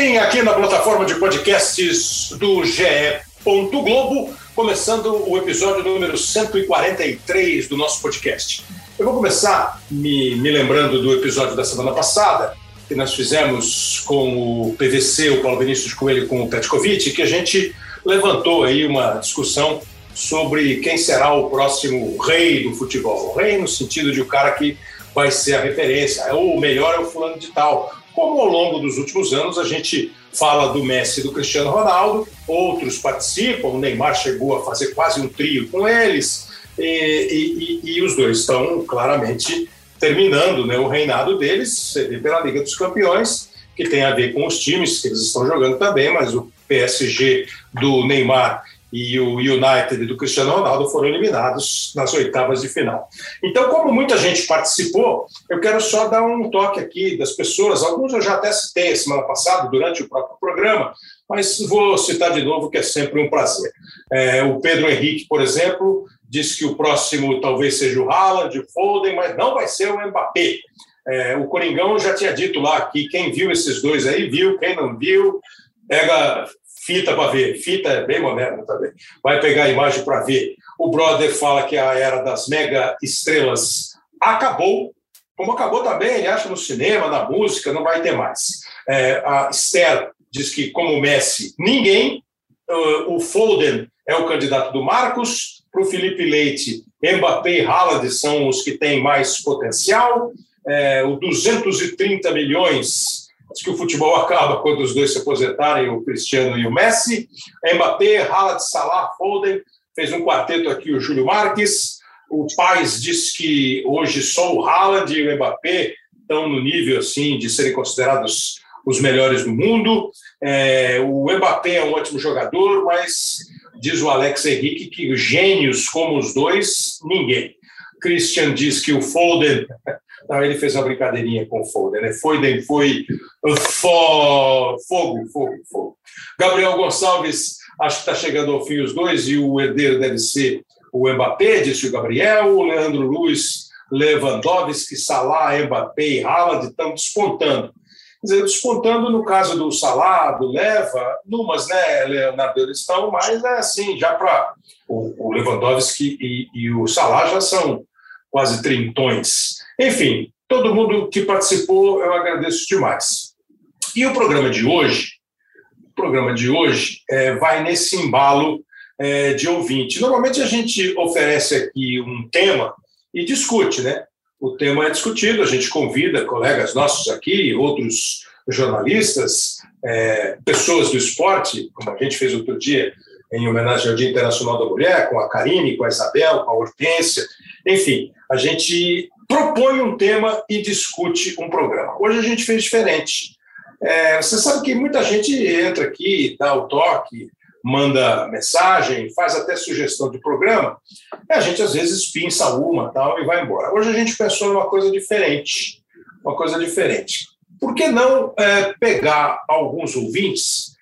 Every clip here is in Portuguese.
Sim, aqui na plataforma de podcasts do GE. Globo, começando o episódio número 143 do nosso podcast. Eu vou começar me, me lembrando do episódio da semana passada, que nós fizemos com o PVC, o Paulo Vinícius Coelho com o Petkovic, que a gente levantou aí uma discussão sobre quem será o próximo rei do futebol. O rei no sentido de o cara que vai ser a referência, ou melhor é o fulano de tal. Como ao longo dos últimos anos a gente fala do Messi e do Cristiano Ronaldo, outros participam, o Neymar chegou a fazer quase um trio com eles, e, e, e os dois estão claramente terminando né, o reinado deles, você vê pela Liga dos Campeões, que tem a ver com os times que eles estão jogando também, mas o PSG do Neymar e o United do Cristiano Ronaldo foram eliminados nas oitavas de final. Então, como muita gente participou, eu quero só dar um toque aqui das pessoas. Alguns eu já até citei semana passada, durante o próprio programa, mas vou citar de novo, que é sempre um prazer. É, o Pedro Henrique, por exemplo, disse que o próximo talvez seja o Haaland, o Foden, mas não vai ser o Mbappé. É, o Coringão já tinha dito lá que quem viu esses dois aí viu, quem não viu, pega fita para ver. Fita é bem moderna também. Vai pegar a imagem para ver. O brother fala que a era das mega estrelas acabou. Como acabou também, ele acha no cinema, na música, não vai ter mais. É, a Esther diz que, como Messi, ninguém. Uh, o Foden é o candidato do Marcos. Para o Felipe Leite, Mbappé e Haaland são os que têm mais potencial. É, o 230 milhões Acho que o futebol acaba quando os dois se aposentarem, o Cristiano e o Messi. Mbappé, Haaland, Salah, Foden. Fez um quarteto aqui o Júlio Marques. O Paz disse que hoje só o Haaland e o Mbappé estão no nível assim de serem considerados os melhores do mundo. É, o Mbappé é um ótimo jogador, mas diz o Alex Henrique que gênios como os dois, ninguém. Christian diz que o Foden não, ele fez uma brincadeirinha com o Foden, né? Foden foi fo... fogo, fogo, fogo. Gabriel Gonçalves, acho que está chegando ao fim os dois, e o herdeiro deve ser o Mbappé, disse o Gabriel, o Leandro Luiz, Lewandowski, Salah, Mbappé e Haaland estão despontando. Quer dizer, despontando no caso do Salah, do Leva, numas, né, Leonardo, eles estão, mas é assim, já para o, Lewandowski e, e o Salah já são quase trintões. Enfim, todo mundo que participou, eu agradeço demais. E o programa de hoje, o programa de hoje é, vai nesse embalo é, de ouvinte. Normalmente a gente oferece aqui um tema e discute, né? O tema é discutido, a gente convida colegas nossos aqui, outros jornalistas, é, pessoas do esporte, como a gente fez outro dia em homenagem ao Dia Internacional da Mulher, com a Karine, com a Isabel, com a Hortência, enfim, a gente propõe um tema e discute um programa. Hoje a gente fez diferente. É, você sabe que muita gente entra aqui, dá o toque, manda mensagem, faz até sugestão de programa, a gente às vezes pinça uma tal e vai embora. Hoje a gente pensou em uma coisa diferente, uma coisa diferente. Por que não é, pegar alguns ouvintes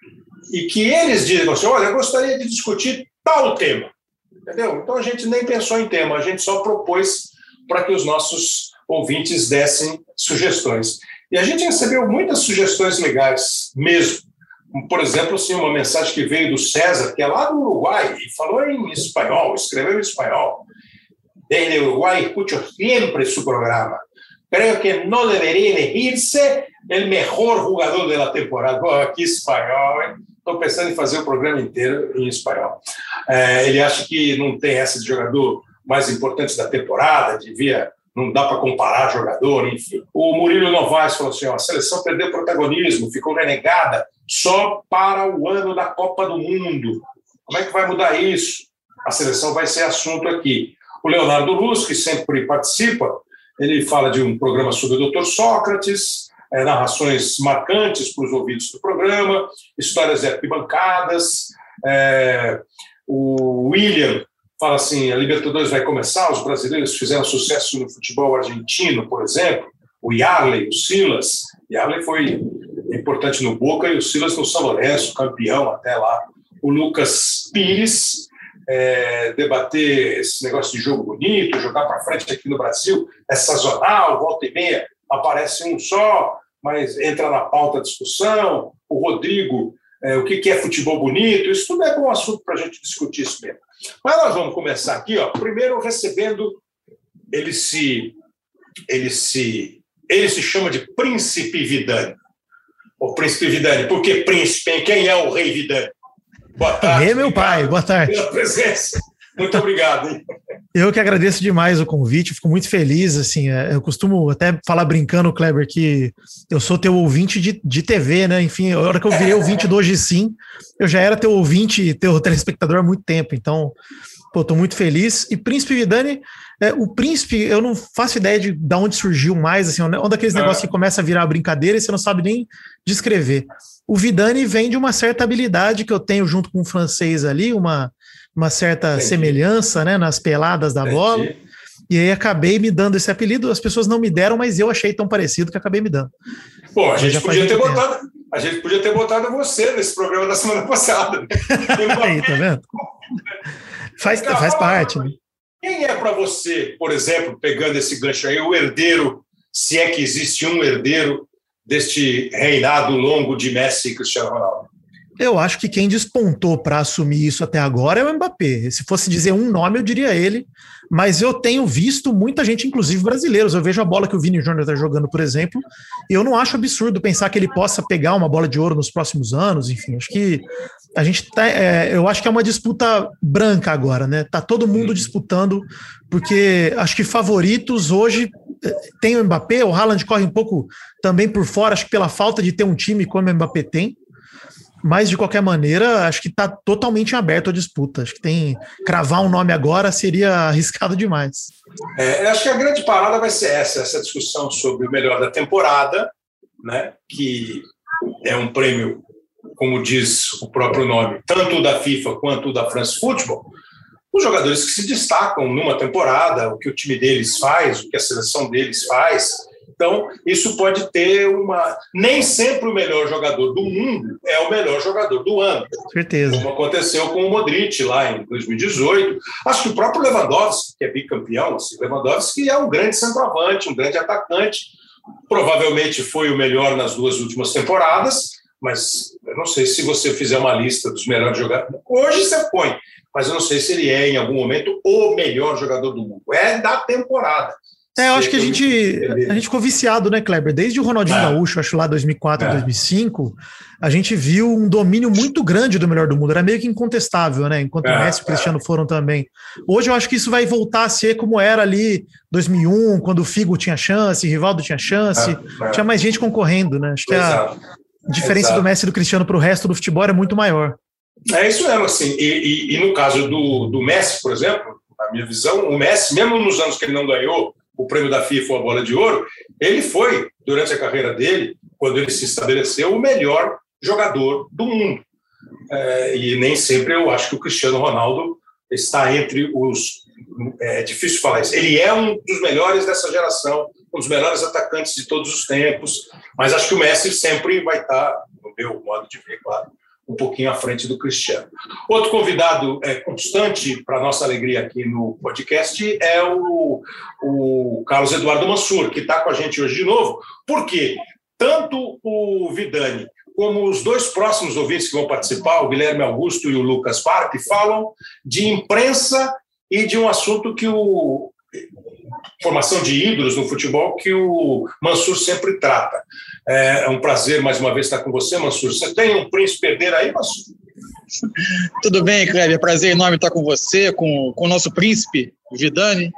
e que eles digam assim, olha, eu gostaria de discutir tal tema, entendeu? Então a gente nem pensou em tema, a gente só propôs para que os nossos ouvintes dessem sugestões. E a gente recebeu muitas sugestões legais mesmo. Por exemplo, assim, uma mensagem que veio do César, que é lá do Uruguai, e falou em espanhol, escreveu em espanhol. Desde Uruguai, escucho sempre su programa. Creo que no debería elegirse el mejor jugador de la temporada. Bom, que espanhol, hein? Estou pensando em fazer o programa inteiro em espanhol. É, ele acha que não tem essa de jogador mais importantes da temporada, devia não dá para comparar jogador, enfim. O Murilo Novaes falou assim: ó, a seleção perdeu protagonismo, ficou renegada só para o ano da Copa do Mundo. Como é que vai mudar isso? A seleção vai ser assunto aqui. O Leonardo Luz, que sempre participa, ele fala de um programa sobre o Dr. Sócrates, é, narrações marcantes para os ouvidos do programa, histórias de arquibancadas. É, o William fala assim: a Libertadores vai começar, os brasileiros fizeram sucesso no futebol argentino, por exemplo, o Yarley, o Silas. Yarley foi importante no Boca e o Silas no São Lourenço, campeão até lá. O Lucas Pires, é, debater esse negócio de jogo bonito, jogar para frente aqui no Brasil, é sazonal, volta e meia, aparece um só. mas entra na pauta discussão. O Rodrigo, é, o que, que é futebol bonito, isso tudo é bom assunto para a gente discutir isso mesmo. Mas nós vamos começar aqui, ó, primeiro recebendo, ele se, ele se, ele se chama de Príncipe Vidani. O Príncipe Vidani, por que Príncipe? Quem é o Rei Vidani? Boa tarde. Rei, meu pai, boa tarde. Pela presença. Muito obrigado. Eu que agradeço demais o convite, fico muito feliz. Assim, é, eu costumo até falar brincando, Kleber, que eu sou teu ouvinte de, de TV, né? Enfim, a hora que eu virei ouvinte do Hoje Sim, eu já era teu ouvinte, teu telespectador há muito tempo. Então, pô, tô muito feliz. E Príncipe Vidani, é, o Príncipe, eu não faço ideia de, de onde surgiu mais, assim, um daqueles é. negócios que começa a virar brincadeira e você não sabe nem descrever. O Vidani vem de uma certa habilidade que eu tenho junto com o francês ali, uma uma certa Entendi. semelhança né, nas peladas da Entendi. bola. E aí acabei me dando esse apelido. As pessoas não me deram, mas eu achei tão parecido que acabei me dando. Pô, a gente podia ter botado, a gente podia ter botado você nesse programa da semana passada. aí, tá vendo? Faz, Cara, faz parte. Né? Quem é para você, por exemplo, pegando esse gancho aí, o herdeiro, se é que existe um herdeiro deste reinado longo de Messi e Cristiano Ronaldo? Eu acho que quem despontou para assumir isso até agora é o Mbappé. Se fosse dizer um nome, eu diria ele. Mas eu tenho visto muita gente, inclusive brasileiros. Eu vejo a bola que o Vini Júnior está jogando, por exemplo, e eu não acho absurdo pensar que ele possa pegar uma bola de ouro nos próximos anos. Enfim, acho que a gente tá, é, eu acho que é uma disputa branca agora, né? Tá todo mundo disputando, porque acho que favoritos hoje é, tem o Mbappé, o Haaland corre um pouco também por fora, acho que pela falta de ter um time como o Mbappé tem. Mas, de qualquer maneira, acho que está totalmente aberto a disputa. Acho que tem. Cravar um nome agora seria arriscado demais. É, acho que a grande parada vai ser essa, essa discussão sobre o melhor da temporada, né? que é um prêmio, como diz o próprio nome, tanto da FIFA quanto da France Football. Os jogadores que se destacam numa temporada, o que o time deles faz, o que a seleção deles faz, então, isso pode ter uma. Nem sempre o melhor jogador do mundo é o melhor jogador do ano. Certeza. Como aconteceu com o Modric lá em 2018. Acho que o próprio Lewandowski, que é bicampeão, assim, Lewandowski é um grande centroavante, um grande atacante. Provavelmente foi o melhor nas duas últimas temporadas, mas eu não sei se você fizer uma lista dos melhores jogadores. Hoje você põe, mas eu não sei se ele é, em algum momento, o melhor jogador do mundo. É da temporada. É, eu acho que a gente, a gente ficou viciado, né, Kleber? Desde o Ronaldinho é. Gaúcho, acho lá 2004, é. 2005, a gente viu um domínio muito grande do melhor do mundo. Era meio que incontestável, né? Enquanto é. o Messi e o Cristiano foram também. Hoje eu acho que isso vai voltar a ser como era ali 2001, quando o Figo tinha chance, o Rivaldo tinha chance, é, é. tinha mais gente concorrendo, né? Acho que a diferença Exato. do Messi e do Cristiano para o resto do futebol é muito maior. É isso mesmo, assim. E, e, e no caso do, do Messi, por exemplo, na minha visão, o Messi, mesmo nos anos que ele não ganhou o prêmio da FIFA ou a bola de ouro, ele foi, durante a carreira dele, quando ele se estabeleceu, o melhor jogador do mundo. É, e nem sempre eu acho que o Cristiano Ronaldo está entre os. É difícil falar isso. Ele é um dos melhores dessa geração, um dos melhores atacantes de todos os tempos, mas acho que o Messi sempre vai estar, no meu modo de ver, claro, um pouquinho à frente do Cristiano. Outro convidado é, constante, para nossa alegria aqui no podcast, é o, o Carlos Eduardo Mansur, que está com a gente hoje de novo, porque tanto o Vidani como os dois próximos ouvintes que vão participar, o Guilherme Augusto e o Lucas Parque, falam de imprensa e de um assunto que o formação de ídolos no futebol que o Mansur sempre trata. É, é um prazer mais uma vez estar com você, Mansur. Você tem um príncipe herdeiro aí, Mansur? Tudo bem, Kleber. Prazer enorme estar com você, com, com o nosso príncipe, Vidani.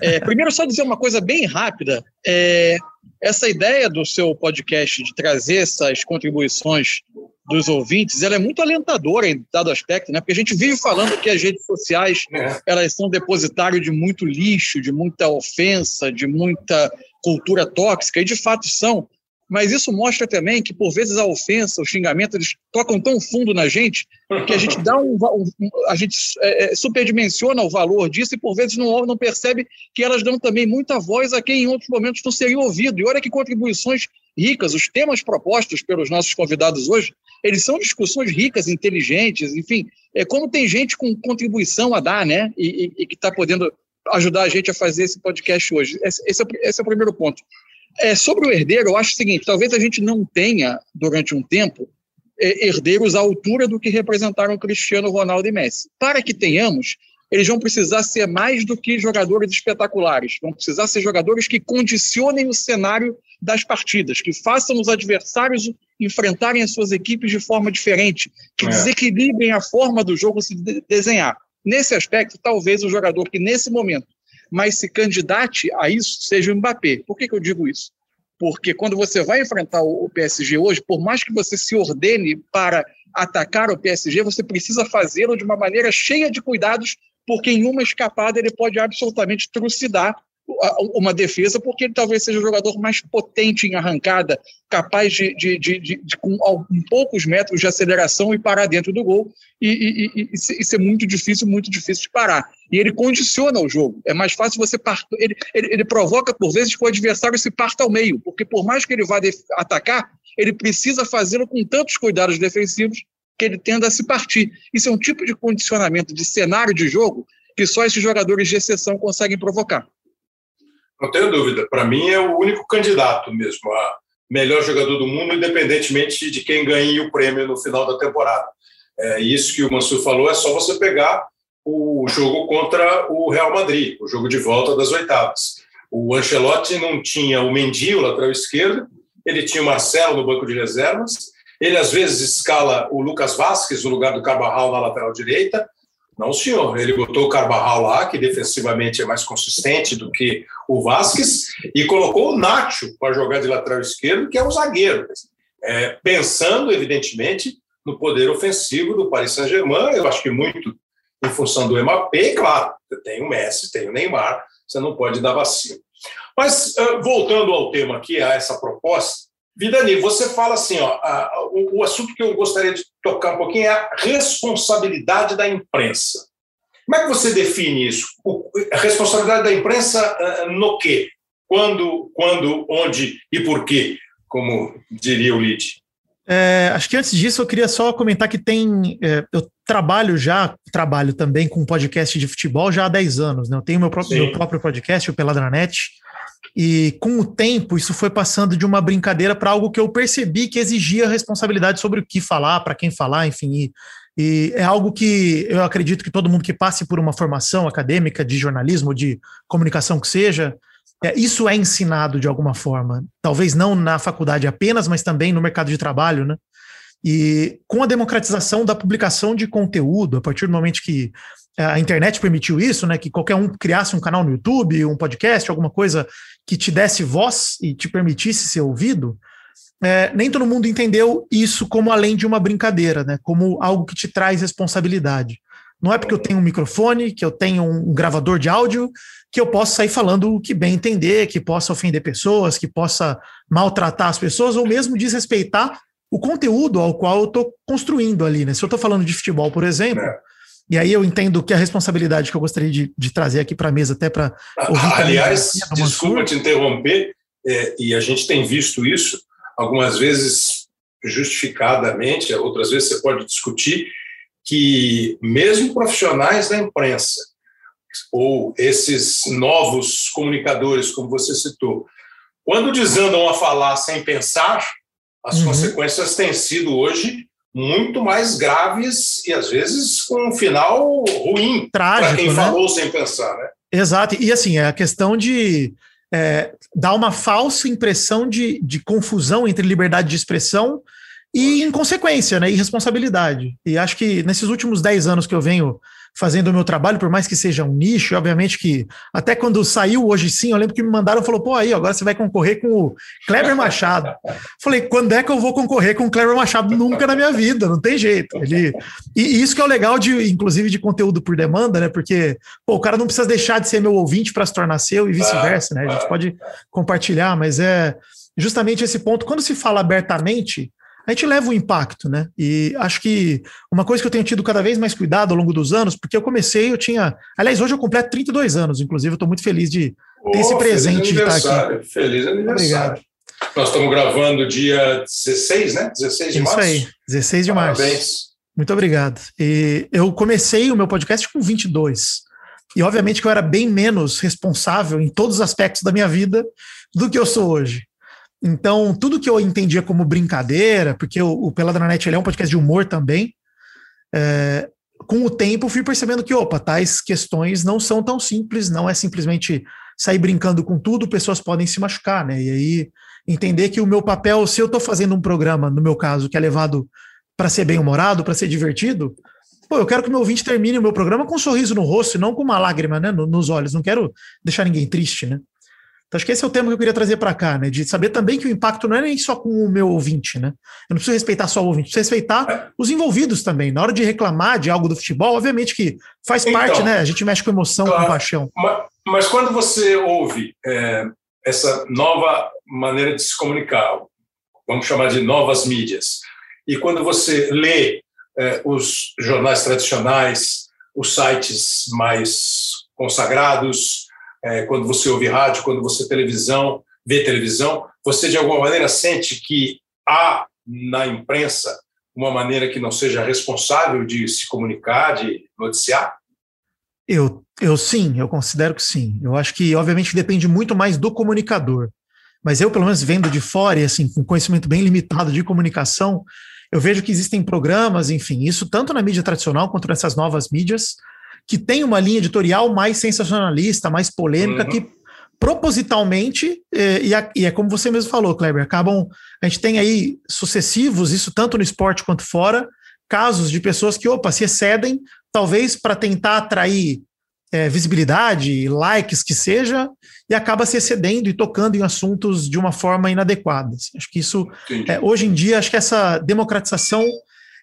É, primeiro, só dizer uma coisa bem rápida. É, essa ideia do seu podcast de trazer essas contribuições dos ouvintes, ela é muito alentadora em dado aspecto, né? Porque a gente vive falando que as redes sociais é. elas são depositário de muito lixo, de muita ofensa, de muita cultura tóxica, e de fato são. Mas isso mostra também que, por vezes, a ofensa, o xingamento, eles tocam tão fundo na gente que a gente dá um, um a gente é, é, superdimensiona o valor disso e, por vezes, não, não percebe que elas dão também muita voz a quem em outros momentos não seria ouvido. E olha que contribuições ricas, os temas propostos pelos nossos convidados hoje, eles são discussões ricas, inteligentes, enfim, é como tem gente com contribuição a dar, né? E, e, e que está podendo ajudar a gente a fazer esse podcast hoje. Esse, esse, é, esse é o primeiro ponto. É, sobre o herdeiro, eu acho o seguinte: talvez a gente não tenha, durante um tempo, é, herdeiros à altura do que representaram Cristiano Ronaldo e Messi. Para que tenhamos, eles vão precisar ser mais do que jogadores espetaculares, vão precisar ser jogadores que condicionem o cenário das partidas, que façam os adversários enfrentarem as suas equipes de forma diferente, que é. desequilibrem a forma do jogo se desenhar. Nesse aspecto, talvez o jogador que nesse momento mais se candidate a isso seja o Mbappé. Por que, que eu digo isso? Porque quando você vai enfrentar o PSG hoje, por mais que você se ordene para atacar o PSG, você precisa fazê-lo de uma maneira cheia de cuidados, porque em uma escapada ele pode absolutamente trucidar uma defesa, porque ele talvez seja o jogador mais potente em arrancada, capaz de, de, de, de, com, poucos metros de aceleração e parar dentro do gol, e, e, e, e, ser muito difícil, muito difícil de parar. E ele condiciona o jogo. É mais fácil você partir. Ele, ele, ele, provoca, por vezes, que o adversário se parta ao meio, porque por mais que ele vá atacar, ele precisa fazê-lo com tantos cuidados defensivos que ele tenda a se partir. Isso é um tipo de condicionamento de cenário de jogo que só esses jogadores de exceção conseguem provocar. Não tenho dúvida. Para mim, é o único candidato mesmo a melhor jogador do mundo, independentemente de quem ganhe o prêmio no final da temporada. É, isso que o Mansur falou é só você pegar o jogo contra o Real Madrid, o jogo de volta das oitavas. O Ancelotti não tinha o Mendy, o lateral esquerdo, ele tinha o Marcelo no banco de reservas, ele às vezes escala o Lucas Vasquez no lugar do Carvajal na lateral direita, não, senhor. Ele botou o Carvajal lá, que defensivamente é mais consistente do que o Vasquez, e colocou o Nacho para jogar de lateral esquerdo, que é um zagueiro. É, pensando, evidentemente, no poder ofensivo do Paris Saint-Germain, eu acho que muito em função do e claro, tem o Messi, tem o Neymar, você não pode dar vacilo. Mas, voltando ao tema aqui, a essa proposta, Vidani, você fala assim, ó, a, o, o, assunto que eu gostaria de tocar um pouquinho é a responsabilidade da imprensa. Como é que você define isso? O, a responsabilidade da imprensa uh, no quê? Quando, quando, onde e por quê? Como diria o Lid. É, acho que antes disso eu queria só comentar que tem. É, eu trabalho já, trabalho também com podcast de futebol já há 10 anos. Né? Eu tenho meu próprio, meu próprio podcast, o Peladranet. E com o tempo, isso foi passando de uma brincadeira para algo que eu percebi que exigia responsabilidade sobre o que falar, para quem falar, enfim. E, e, é algo que eu acredito que todo mundo que passe por uma formação acadêmica de jornalismo, de comunicação que seja, é, isso é ensinado de alguma forma. Talvez não na faculdade apenas, mas também no mercado de trabalho, né? E com a democratização da publicação de conteúdo, a partir do momento que a internet permitiu isso, né? Que qualquer um criasse um canal no YouTube, um podcast, alguma coisa que te desse voz e te permitisse ser ouvido. É, nem todo mundo entendeu isso como além de uma brincadeira, né? Como algo que te traz responsabilidade. Não é porque eu tenho um microfone, que eu tenho um gravador de áudio, que eu possa sair falando o que bem entender, que possa ofender pessoas, que possa maltratar as pessoas, ou mesmo desrespeitar o conteúdo ao qual eu estou construindo ali, né? Se eu estou falando de futebol, por exemplo, é. E aí eu entendo que a responsabilidade que eu gostaria de, de trazer aqui para a mesa, até para. Aliás, desculpa te interromper, é, e a gente tem visto isso algumas vezes justificadamente, outras vezes você pode discutir que mesmo profissionais da imprensa ou esses novos comunicadores, como você citou, quando desandam a falar sem pensar, as uhum. consequências têm sido hoje muito mais graves e às vezes com um final ruim para quem né? falou sem pensar, né? Exato. E assim, é a questão de é, dar uma falsa impressão de, de confusão entre liberdade de expressão e inconsequência, né? Irresponsabilidade. E acho que nesses últimos 10 anos que eu venho fazendo o meu trabalho, por mais que seja um nicho, obviamente que até quando saiu hoje sim, eu lembro que me mandaram, falou, pô, aí, agora você vai concorrer com o Kleber Machado. Falei, quando é que eu vou concorrer com o Kleber Machado? Nunca na minha vida, não tem jeito. Ele... E isso que é o legal, de, inclusive, de conteúdo por demanda, né? Porque pô, o cara não precisa deixar de ser meu ouvinte para se tornar seu e vice-versa, né? A gente pode compartilhar, mas é justamente esse ponto. Quando se fala abertamente, a gente leva o impacto, né? E acho que uma coisa que eu tenho tido cada vez mais cuidado ao longo dos anos, porque eu comecei, eu tinha. Aliás, hoje eu completo 32 anos, inclusive, eu estou muito feliz de ter oh, esse presente de estar aqui. Feliz aniversário. Obrigado. Nós estamos gravando dia 16, né? 16 de março. Isso aí, 16 de março. Parabéns. Muito obrigado. E eu comecei o meu podcast com 22. E obviamente que eu era bem menos responsável em todos os aspectos da minha vida do que eu sou hoje. Então, tudo que eu entendia como brincadeira, porque o, o Pelada na Net é um podcast de humor também, é, com o tempo fui percebendo que, opa, tais questões não são tão simples, não é simplesmente sair brincando com tudo, pessoas podem se machucar, né? E aí entender que o meu papel, se eu estou fazendo um programa, no meu caso, que é levado para ser bem-humorado, para ser divertido, pô, eu quero que o meu ouvinte termine o meu programa com um sorriso no rosto e não com uma lágrima né, nos olhos. Não quero deixar ninguém triste, né? Então, acho que esse é o tema que eu queria trazer para cá, né? De saber também que o impacto não é nem só com o meu ouvinte, né? Eu não preciso respeitar só o ouvinte, preciso respeitar os envolvidos também. Na hora de reclamar de algo do futebol, obviamente que faz então, parte, né? A gente mexe com emoção, claro, com paixão. Mas, mas, quando você ouve é, essa nova maneira de se comunicar, vamos chamar de novas mídias, e quando você lê é, os jornais tradicionais, os sites mais consagrados, é, quando você ouve rádio, quando você televisão, vê televisão, você de alguma maneira sente que há na imprensa uma maneira que não seja responsável de se comunicar, de noticiar? Eu, eu sim, eu considero que sim. Eu acho que, obviamente, depende muito mais do comunicador. Mas eu, pelo menos, vendo de fora e assim, com conhecimento bem limitado de comunicação, eu vejo que existem programas, enfim, isso tanto na mídia tradicional quanto nessas novas mídias, que tem uma linha editorial mais sensacionalista, mais polêmica, uhum. que propositalmente, é, e, e, é como você mesmo falou, Kleber, acabam. A gente tem aí sucessivos, isso tanto no esporte quanto fora, casos de pessoas que, opa, se excedem, talvez para tentar atrair é, visibilidade, likes que seja, e acaba se excedendo e tocando em assuntos de uma forma inadequada. Acho que isso, é, hoje em dia, acho que essa democratização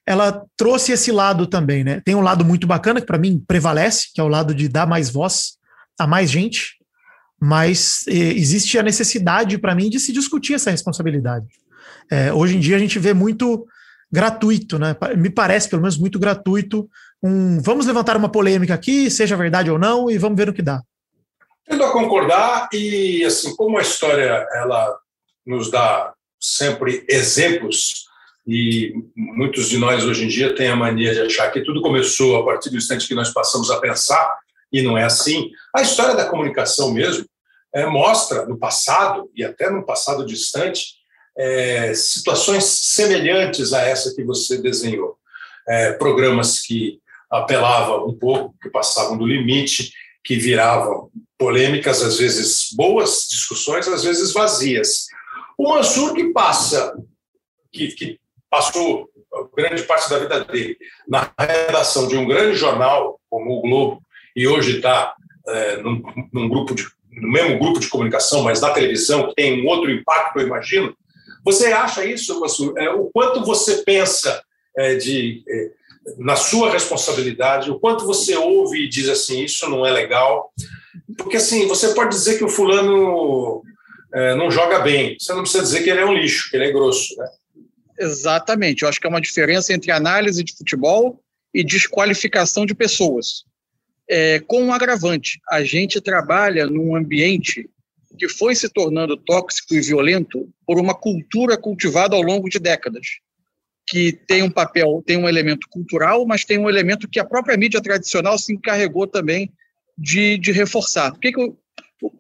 ela trouxe esse lado também, né? Tem um lado muito bacana que para mim prevalece, que é o lado de dar mais voz a mais gente, mas eh, existe a necessidade para mim de se discutir essa responsabilidade. É, hoje em dia a gente vê muito gratuito, né? Me parece pelo menos muito gratuito. Um, vamos levantar uma polêmica aqui, seja verdade ou não, e vamos ver o que dá. Tendo a concordar e assim como a história ela nos dá sempre exemplos e muitos de nós hoje em dia têm a mania de achar que tudo começou a partir do instante que nós passamos a pensar, e não é assim. A história da comunicação mesmo é, mostra no passado, e até no passado distante, é, situações semelhantes a essa que você desenhou. É, programas que apelavam um pouco, que passavam do limite, que viravam polêmicas, às vezes boas discussões, às vezes vazias. O Mansur que passa, que, que passou grande parte da vida dele na redação de um grande jornal como o Globo e hoje está é, num, num, grupo de, no mesmo grupo de comunicação, mas na televisão que tem um outro impacto, eu imagino. Você acha isso? É, o quanto você pensa é, de é, na sua responsabilidade, o quanto você ouve e diz assim, isso não é legal, porque assim você pode dizer que o fulano é, não joga bem, você não precisa dizer que ele é um lixo, que ele é grosso, né? Exatamente. Eu acho que é uma diferença entre análise de futebol e desqualificação de pessoas. É, com um agravante, a gente trabalha num ambiente que foi se tornando tóxico e violento por uma cultura cultivada ao longo de décadas, que tem um papel, tem um elemento cultural, mas tem um elemento que a própria mídia tradicional se encarregou também de, de reforçar. O que que eu,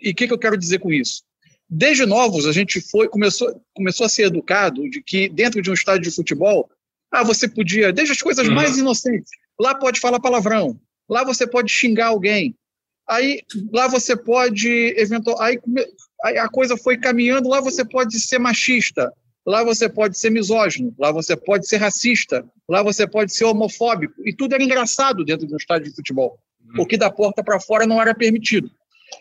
e o que, que eu quero dizer com isso? Desde novos, a gente foi começou, começou a ser educado de que dentro de um estádio de futebol, ah, você podia, desde as coisas uhum. mais inocentes, lá pode falar palavrão, lá você pode xingar alguém, aí lá você pode eventual, aí, aí a coisa foi caminhando, lá você pode ser machista, lá você pode ser misógino, lá você pode ser racista, lá você pode ser homofóbico, e tudo era engraçado dentro de um estádio de futebol. Uhum. O que da porta para fora não era permitido.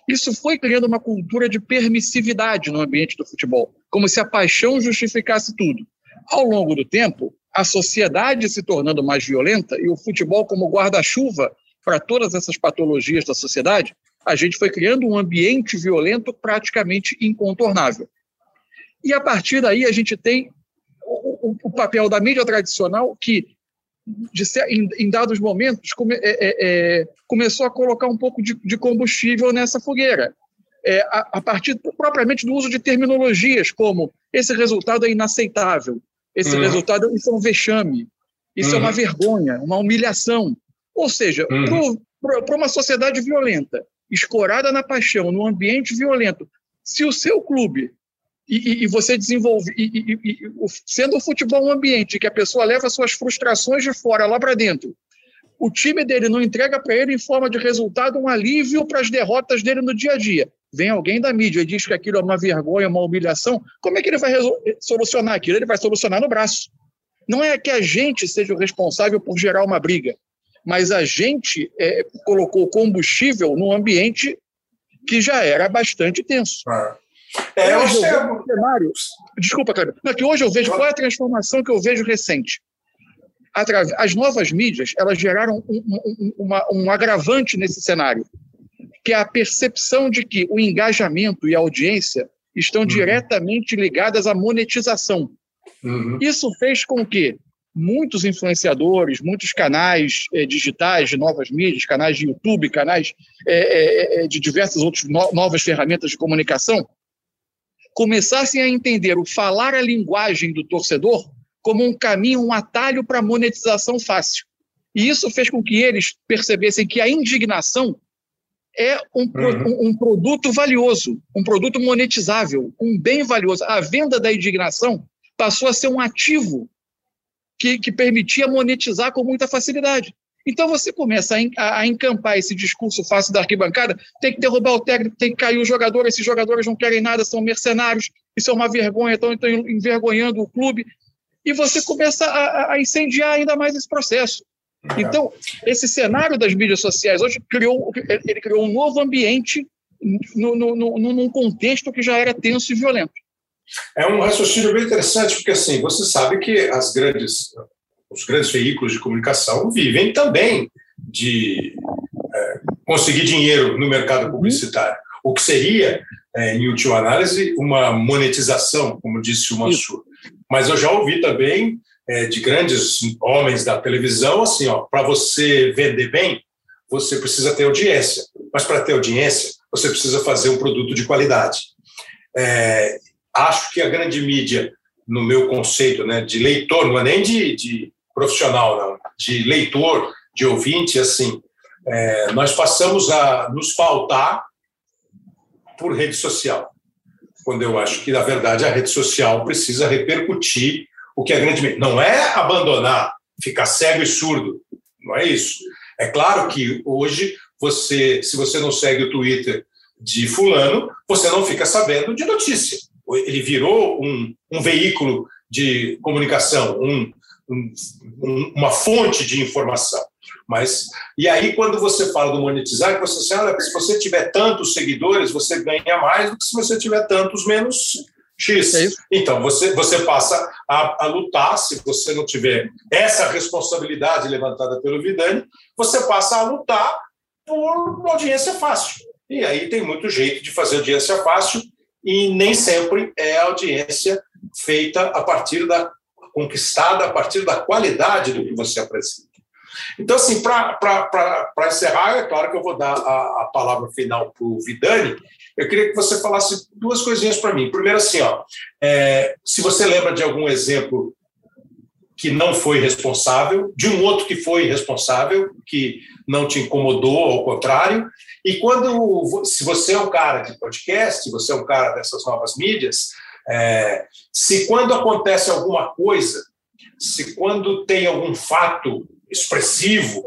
Isso foi criando uma cultura de permissividade no ambiente do futebol, como se a paixão justificasse tudo. Ao longo do tempo, a sociedade se tornando mais violenta e o futebol como guarda-chuva para todas essas patologias da sociedade, a gente foi criando um ambiente violento praticamente incontornável. E a partir daí a gente tem o, o, o papel da mídia tradicional que ser, em, em, dados momentos, come, é, é, é, começou a colocar um pouco de, de combustível nessa fogueira. É, a, a, partir propriamente do uso de terminologias como esse resultado é inaceitável, esse uhum. resultado isso é um vexame, isso uhum. é uma uhum. vergonha, uma humilhação. Ou seja, uhum. para uma sociedade violenta, escorada na paixão, num ambiente violento, Se o seu clube e, e, você desenvolve, e, e, sendo o futebol um ambiente que a pessoa leva suas frustrações de fora lá para dentro, o time dele não entrega para ele em forma de resultado um alívio para as derrotas dele no dia a dia. Vem alguém da mídia e diz que aquilo é uma vergonha, uma humilhação. Como é que ele vai solucionar aquilo? Ele vai solucionar no braço. Não é que a gente seja o responsável por gerar uma briga, mas a gente é, colocou combustível no ambiente que já era bastante tenso. É, é hoje eu vejo um cenário. Desculpa, Cleber. Não, que hoje eu vejo qual é a transformação que eu vejo recente. As novas mídias elas geraram um, um, uma, um agravante nesse cenário, que é a percepção de que o engajamento e a audiência estão uhum. diretamente ligadas à monetização. Uhum. Isso fez com que muitos influenciadores, muitos canais eh, digitais de novas mídias, canais de YouTube, canais eh, eh, de diversas outras no novas ferramentas de comunicação, começassem a entender o falar a linguagem do torcedor como um caminho, um atalho para monetização fácil. E isso fez com que eles percebessem que a indignação é um, uhum. um, um produto valioso, um produto monetizável, um bem valioso. A venda da indignação passou a ser um ativo que, que permitia monetizar com muita facilidade. Então você começa a, a, encampar esse discurso fácil da arquibancada, tem que derrubar o técnico, tem que cair o jogador, esses jogadores não querem nada, são mercenários, isso é uma vergonha, estão, estão envergonhando o clube. E você começa a, a incendiar ainda mais esse processo. Então, esse cenário das mídias sociais hoje criou, ele criou um novo ambiente no, no, no, num contexto que já era tenso e violento. É um raciocínio bem interessante, porque assim, você sabe que as grandes, os grandes veículos de comunicação vivem também de é, conseguir dinheiro no mercado publicitário. O que seria, é, em última análise, uma monetização, como disse o Mansur. Mas eu já ouvi também é, de grandes homens da televisão, assim, ó, para você vender bem, você precisa ter audiência. Mas para ter audiência, você precisa fazer um produto de qualidade. É, acho que a grande mídia, no meu conceito né, de leitor, não é nem de, de profissional, não, de leitor, de ouvinte, assim, é, nós passamos a nos pautar por rede social. Quando eu acho que, na verdade, a rede social precisa repercutir o que a grande mídia. Não é abandonar, ficar cego e surdo, não é isso. É claro que hoje, você, se você não segue o Twitter de Fulano, você não fica sabendo de notícia ele virou um, um veículo de comunicação, um, uma fonte de informação. Mas e aí quando você fala do monetizar, você fala, se você tiver tantos seguidores, você ganha mais do que se você tiver tantos menos X. É então, você, você passa a, a, lutar, se você não tiver essa responsabilidade levantada pelo Vidani, você passa a lutar por uma audiência fácil. E aí tem muito jeito de fazer audiência fácil, e nem sempre é audiência feita a partir da conquistada a partir da qualidade do que você apresenta. Então, assim, para encerrar, é claro que eu vou dar a, a palavra final para o Vidani. Eu queria que você falasse duas coisinhas para mim. Primeiro, assim, ó, é, se você lembra de algum exemplo que não foi responsável, de um outro que foi responsável, que não te incomodou, ao contrário. E quando, se você é um cara de podcast, você é um cara dessas novas mídias, é, se quando acontece alguma coisa, se quando tem algum fato expressivo,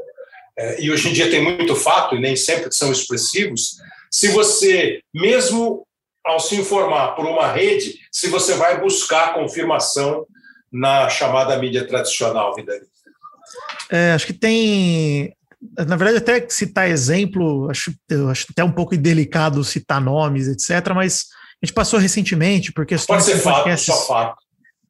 é, e hoje em dia tem muito fato e nem sempre são expressivos, se você, mesmo ao se informar por uma rede, se você vai buscar confirmação na chamada mídia tradicional, Vidani? É, acho que tem. Na verdade, até citar exemplo, acho, acho até um pouco indelicado citar nomes, etc., mas a gente passou recentemente por questões. Pode ser fato, só fato.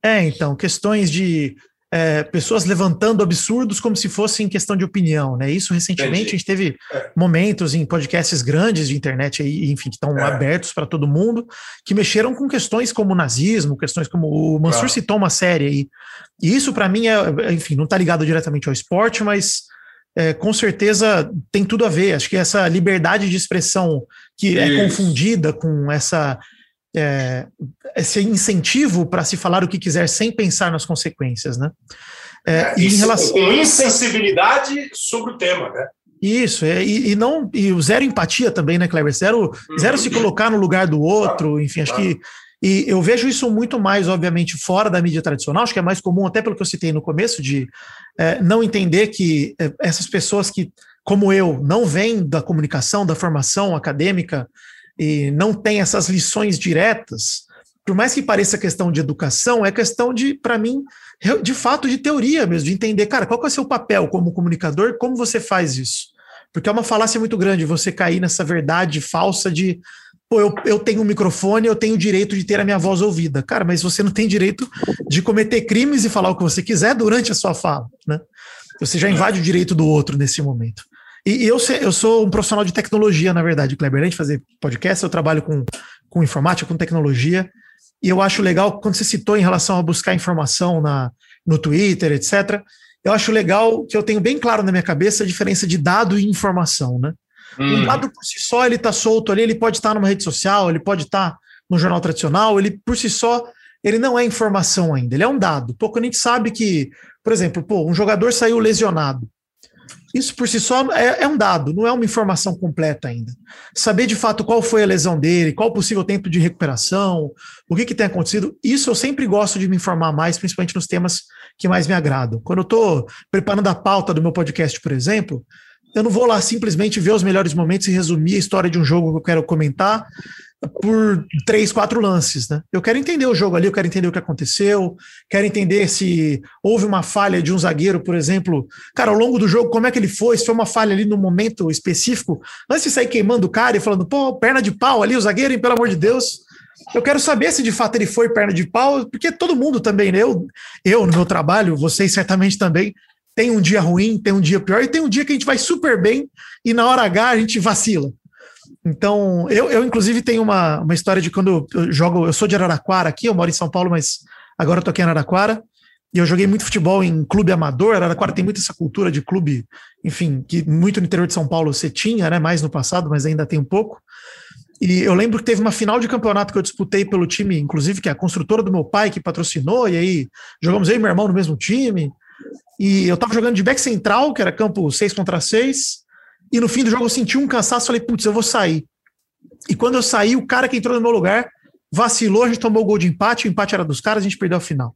É, então, questões de é, pessoas levantando absurdos como se fosse em questão de opinião, né? Isso recentemente Entendi. a gente teve é. momentos em podcasts grandes de internet aí, enfim, que estão é. abertos para todo mundo, que mexeram com questões como nazismo, questões como o Mansur ah. citou uma série aí. E isso para mim é, enfim, não está ligado diretamente ao esporte, mas é, com certeza tem tudo a ver. Acho que essa liberdade de expressão que é isso. é confundida com essa é, esse incentivo para se falar o que quiser sem pensar nas consequências, né? É, é, em relação... Com insensibilidade sobre o tema, né? Isso, é, e, e, não e o zero empatia também, né, Kleber? Zero, zero se colocar no lugar do outro, enfim, acho que. E eu vejo isso muito mais, obviamente, fora da mídia tradicional, acho que é mais comum, até pelo que eu citei no começo, de é, não entender que é, essas pessoas que, como eu, não vêm da comunicação, da formação acadêmica, e não têm essas lições diretas, por mais que pareça questão de educação, é questão de, para mim, de fato de teoria mesmo, de entender, cara, qual é o seu papel como comunicador, como você faz isso? Porque é uma falácia muito grande você cair nessa verdade falsa de, pô, eu, eu tenho um microfone, eu tenho o direito de ter a minha voz ouvida. Cara, mas você não tem direito de cometer crimes e falar o que você quiser durante a sua fala, né? Você já invade o direito do outro nesse momento. E eu, eu sou um profissional de tecnologia, na verdade, Kleber. Além de fazer podcast, eu trabalho com, com informática, com tecnologia. E eu acho legal, quando você citou em relação a buscar informação na, no Twitter, etc., eu acho legal que eu tenho bem claro na minha cabeça a diferença de dado e informação, né? Hum. Um dado por si só, ele está solto ali, ele pode estar numa rede social, ele pode estar no jornal tradicional, ele por si só, ele não é informação ainda, ele é um dado. Pouco a gente sabe que, por exemplo, pô, um jogador saiu lesionado. Isso por si só é, é, um dado, não é uma informação completa ainda. Saber de fato qual foi a lesão dele, qual o possível tempo de recuperação, o que, que tem acontecido, isso eu sempre gosto de me informar mais, principalmente nos temas que mais me agradam. Quando eu estou preparando a pauta do meu podcast, por exemplo, eu não vou lá simplesmente ver os melhores momentos e resumir a história de um jogo que eu quero comentar por três, quatro lances, né? Eu quero entender o jogo ali, eu quero entender o que aconteceu, quero entender se houve uma falha de um zagueiro, por exemplo. Cara, ao longo do jogo, como é que ele foi? Se foi uma falha ali no momento específico, antes de sair queimando o cara e falando, pô, perna de pau ali, o zagueiro, hein, pelo amor de Deus. Eu quero saber se de fato ele foi perna de pau, porque todo mundo também, né? Eu, eu no meu trabalho, vocês certamente também, tem um dia ruim, tem um dia pior, e tem um dia que a gente vai super bem e na hora H a gente vacila. Então, eu, eu inclusive tenho uma, uma história de quando eu jogo, eu sou de Araraquara aqui, eu moro em São Paulo, mas agora eu tô aqui em Araraquara, e eu joguei muito futebol em clube amador, Araraquara tem muito essa cultura de clube, enfim, que muito no interior de São Paulo você tinha, né, mais no passado, mas ainda tem um pouco. E eu lembro que teve uma final de campeonato que eu disputei pelo time, inclusive, que é a construtora do meu pai, que patrocinou, e aí jogamos eu e meu irmão no mesmo time. E eu tava jogando de back central, que era campo 6 contra 6, e no fim do jogo eu senti um cansaço, falei, putz, eu vou sair. E quando eu saí, o cara que entrou no meu lugar vacilou, a gente tomou o gol de empate, o empate era dos caras, a gente perdeu a final.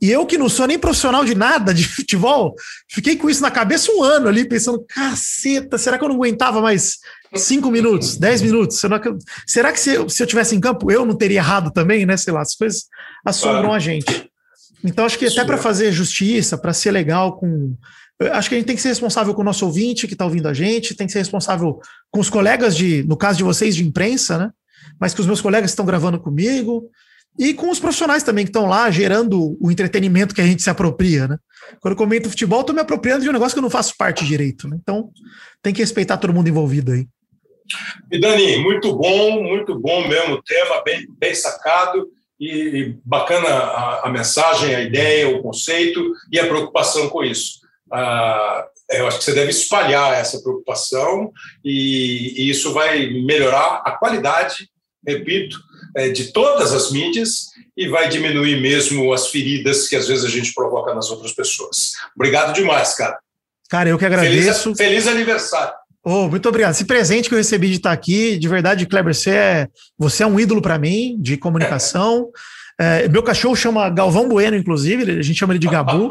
E eu que não sou nem profissional de nada de futebol, fiquei com isso na cabeça um ano ali, pensando, caceta, será que eu não aguentava mais cinco minutos, dez minutos? Será que se eu, se eu tivesse em campo, eu não teria errado também, né? Sei lá, as coisas assombram claro. a gente. Então, acho que até para fazer justiça, para ser legal com acho que a gente tem que ser responsável com o nosso ouvinte que está ouvindo a gente, tem que ser responsável com os colegas de, no caso de vocês, de imprensa, né? Mas que os meus colegas estão gravando comigo, e com os profissionais também que estão lá gerando o entretenimento que a gente se apropria, né? Quando eu comento futebol, estou me apropriando de um negócio que eu não faço parte direito, né? Então tem que respeitar todo mundo envolvido aí. E Dani, muito bom, muito bom mesmo o tema, bem, bem sacado e, bacana a, a mensagem, a ideia, o conceito e a preocupação com isso. Ah, eu acho que você deve espalhar essa preocupação e, e isso vai melhorar a qualidade, repito, é, de todas as mídias e vai diminuir mesmo as feridas que às vezes a gente provoca nas outras pessoas. Obrigado demais, cara. Cara, eu que agradeço. Feliz, feliz aniversário. Oh, muito obrigado. Esse presente que eu recebi de estar aqui, de verdade, Kleber, você é, você é um ídolo para mim de comunicação. É, meu cachorro chama Galvão Bueno, inclusive, a gente chama ele de Gabu.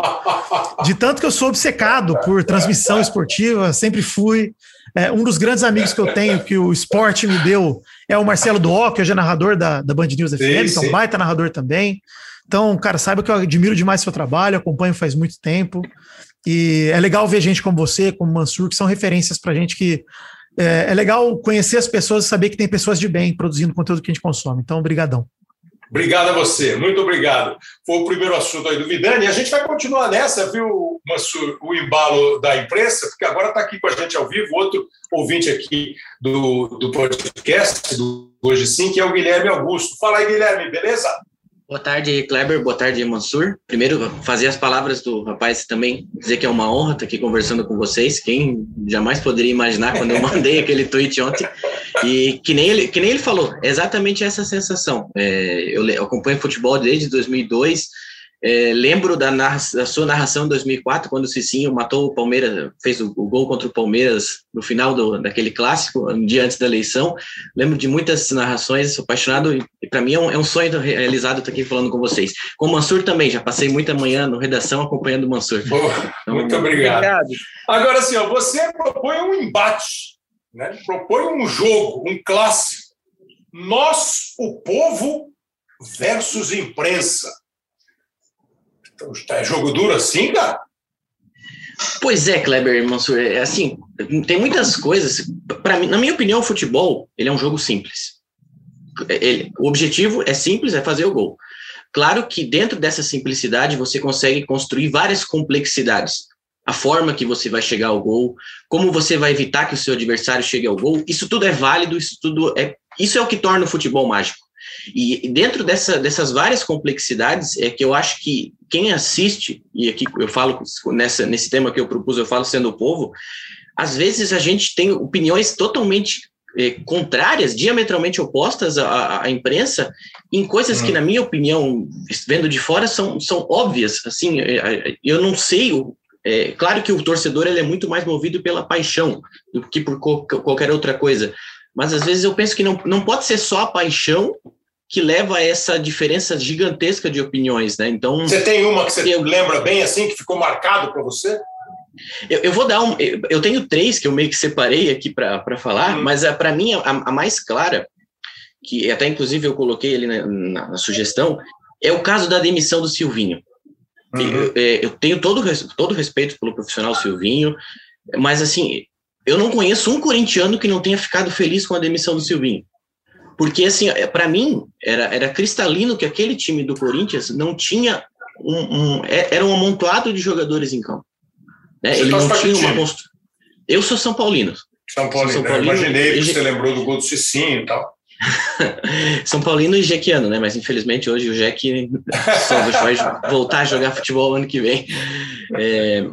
De tanto que eu sou obcecado por transmissão esportiva, sempre fui. É, um dos grandes amigos que eu tenho, que o esporte me deu, é o Marcelo Duó, que hoje é narrador da, da Band News FM, sim, então baita narrador também. Então, cara, saiba que eu admiro demais seu trabalho, acompanho faz muito tempo. E é legal ver gente como você, como Mansur, que são referências pra gente que é, é legal conhecer as pessoas e saber que tem pessoas de bem produzindo conteúdo que a gente consome. Então, obrigadão. Obrigado a você, muito obrigado. Foi o primeiro assunto aí do Vidani. A gente vai continuar nessa, viu, Mansur, o embalo da imprensa, porque agora está aqui com a gente ao vivo outro ouvinte aqui do, do podcast, do Hoje Sim, que é o Guilherme Augusto. Fala aí, Guilherme, beleza? Boa tarde, Kleber. Boa tarde, Mansur. Primeiro, fazer as palavras do rapaz também, dizer que é uma honra estar aqui conversando com vocês. Quem jamais poderia imaginar quando eu mandei aquele tweet ontem. E que nem ele, que nem ele falou, é exatamente essa sensação. É, eu, acompanho futebol desde 2002. É, lembro da, da, sua narração em 2004, quando o Cicinho matou o Palmeiras, fez o, o gol contra o Palmeiras no final do, daquele clássico, um dia antes da eleição. Lembro de muitas narrações, sou apaixonado e para mim é um, é um, sonho realizado estar aqui falando com vocês. Com o Mansur também, já passei muita manhã no redação acompanhando o Mansur. então, muito obrigado. obrigado. Agora, assim, ó, você propõe um embate, né? propõe um jogo, um clássico. Nós, o povo versus imprensa é jogo duro assim, cara? Pois é, Kleber Mansur, é assim, tem muitas coisas. Para mim, na minha opinião, o futebol ele é um jogo simples. Ele, o objetivo é simples, é fazer o gol. Claro que dentro dessa simplicidade você consegue construir várias complexidades. A forma que você vai chegar ao gol, como você vai evitar que o seu adversário chegue ao gol, isso tudo é válido, isso tudo é isso é o que torna o futebol mágico. E dentro dessa, dessas várias complexidades é que eu acho que quem assiste, e aqui eu falo nessa, nesse tema que eu propus, eu falo sendo o povo, às vezes a gente tem opiniões totalmente é, contrárias, diametralmente opostas à, à, imprensa, em coisas uhum. que, na minha opinião, vendo de fora, são, são óbvias. Assim, é, eu não sei o, é, claro que o torcedor ele é muito mais movido pela paixão do que por qualquer outra coisa. Mas às vezes eu penso que não, não pode ser só a paixão que leva a essa diferença gigantesca de opiniões, né? Então você tem uma que você eu, lembra bem assim que ficou marcado para você? Eu, eu, vou dar um. Eu, eu, tenho três que eu meio que separei aqui para falar, uhum. mas para mim a, a, mais clara, que até inclusive eu coloquei ali na, na, na sugestão, é o caso da demissão do Silvinho. Uhum. Eu, é, eu, tenho todo todo respeito pelo profissional Silvinho, mas assim eu não conheço um corintiano que não tenha ficado feliz com a demissão do Silvinho. Porque, assim, é, para mim, era, era cristalino que aquele time do Corinthians não tinha um, um é, era um amontoado de jogadores em campo. Né? Ele não tinha uma construção. Eu sou São Paulino. São Paulino, São né? Paulino imaginei que você lembrou do gol do Cicinho e tal. São Paulino e Jequiano, né? Mas infelizmente hoje o Jeque vai voltar a jogar futebol ano que vem. É,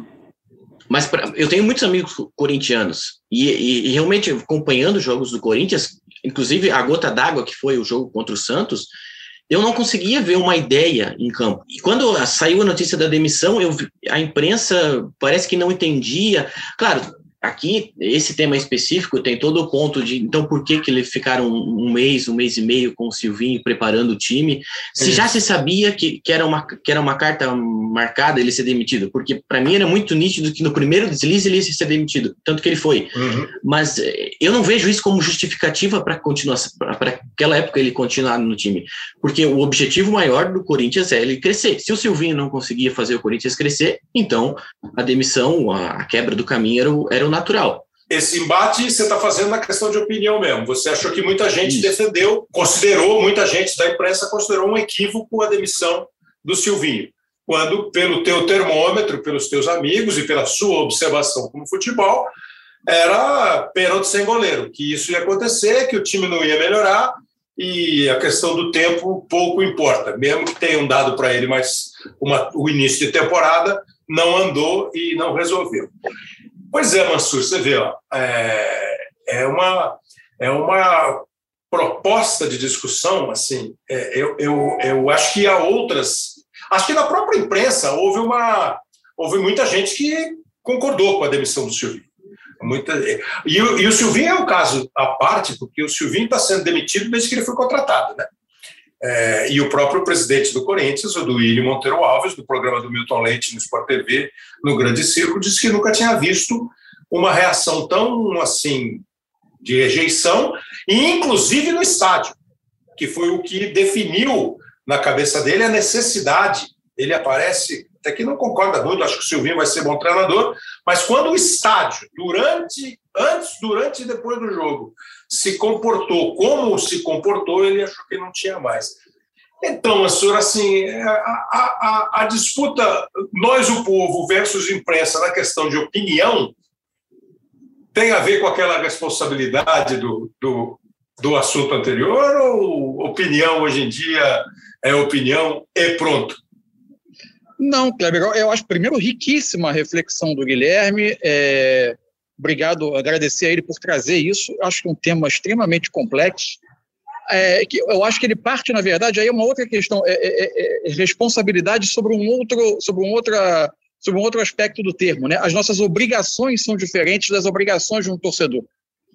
mas pra, eu tenho muitos amigos corintianos e, e, e, realmente acompanhando os jogos do Corinthians, inclusive a gota d'água que foi o jogo contra o Santos, eu não conseguia ver uma ideia em campo. E quando saiu a notícia da demissão, eu, a imprensa parece que não entendia. Claro, Aqui, esse tema específico tem todo o ponto de, então, por que, que eles ficaram um mês, um mês e meio com o Silvinho preparando o time, se já se sabia que, que, era uma, que era uma carta marcada ele ser demitido, porque para mim era muito nítido que no primeiro deslize ele ia ser demitido, tanto que ele foi. Uhum. Mas eh, eu não vejo isso como justificativa para continuar, para aquela época ele continuar no time, porque o objetivo maior do Corinthians é ele crescer. Se o Silvinho não conseguia fazer o Corinthians crescer, então a demissão, a quebra do caminho era o, era o natural. Esse embate você está fazendo na questão de opinião mesmo. Você achou que muita gente Isso. defendeu, considerou, muita gente da imprensa considerou um equívoco a demissão do Silvinho. Quando, pelo teu termômetro, pelos teus amigos e pela sua observação como futebol, era pênalti sem goleiro, que isso ia acontecer, que o time não ia melhorar e a questão do tempo pouco importa. Mesmo que tenham dado para ele mais uma, o início de temporada, não andou e não resolveu. Pois é, Mansur, você vê, ó, é, é, uma, é uma proposta de discussão, assim, é, eu, eu, eu acho que há outras. Acho que na própria imprensa houve uma. Houve muita gente que concordou com a demissão do Silvinho. Muita, e, e o Silvinho é um caso à parte, porque o Silvinho está sendo demitido desde que ele foi contratado, né? É, e o próprio presidente do Corinthians, o Duílio Monteiro Alves, do programa do Milton Leite no Sport TV, no Grande Circo, disse que nunca tinha visto uma reação tão assim de rejeição, e inclusive no estádio, que foi o que definiu na cabeça dele a necessidade. Ele aparece, até que não concorda muito, acho que o Silvinho vai ser bom treinador, mas quando o estádio, durante, antes, durante e depois do jogo, se comportou como se comportou, ele achou que não tinha mais. Então, Assur, assim, a, a, a, disputa nós, o povo, versus imprensa na questão de opinião tem a ver com aquela responsabilidade do, do, do assunto anterior ou opinião hoje em dia é opinião e pronto? Não, Kleber, eu acho primeiro riquíssima a reflexão do Guilherme. É, Obrigado, agradecer a ele por trazer isso. Acho que é um tema extremamente complexo. é, que eu acho que ele parte, na verdade, aí é uma outra questão, é, é, é, é responsabilidade sobre um outro, sobre um outra, sobre um outro aspecto do termo, né? As nossas obrigações são diferentes das obrigações de um torcedor.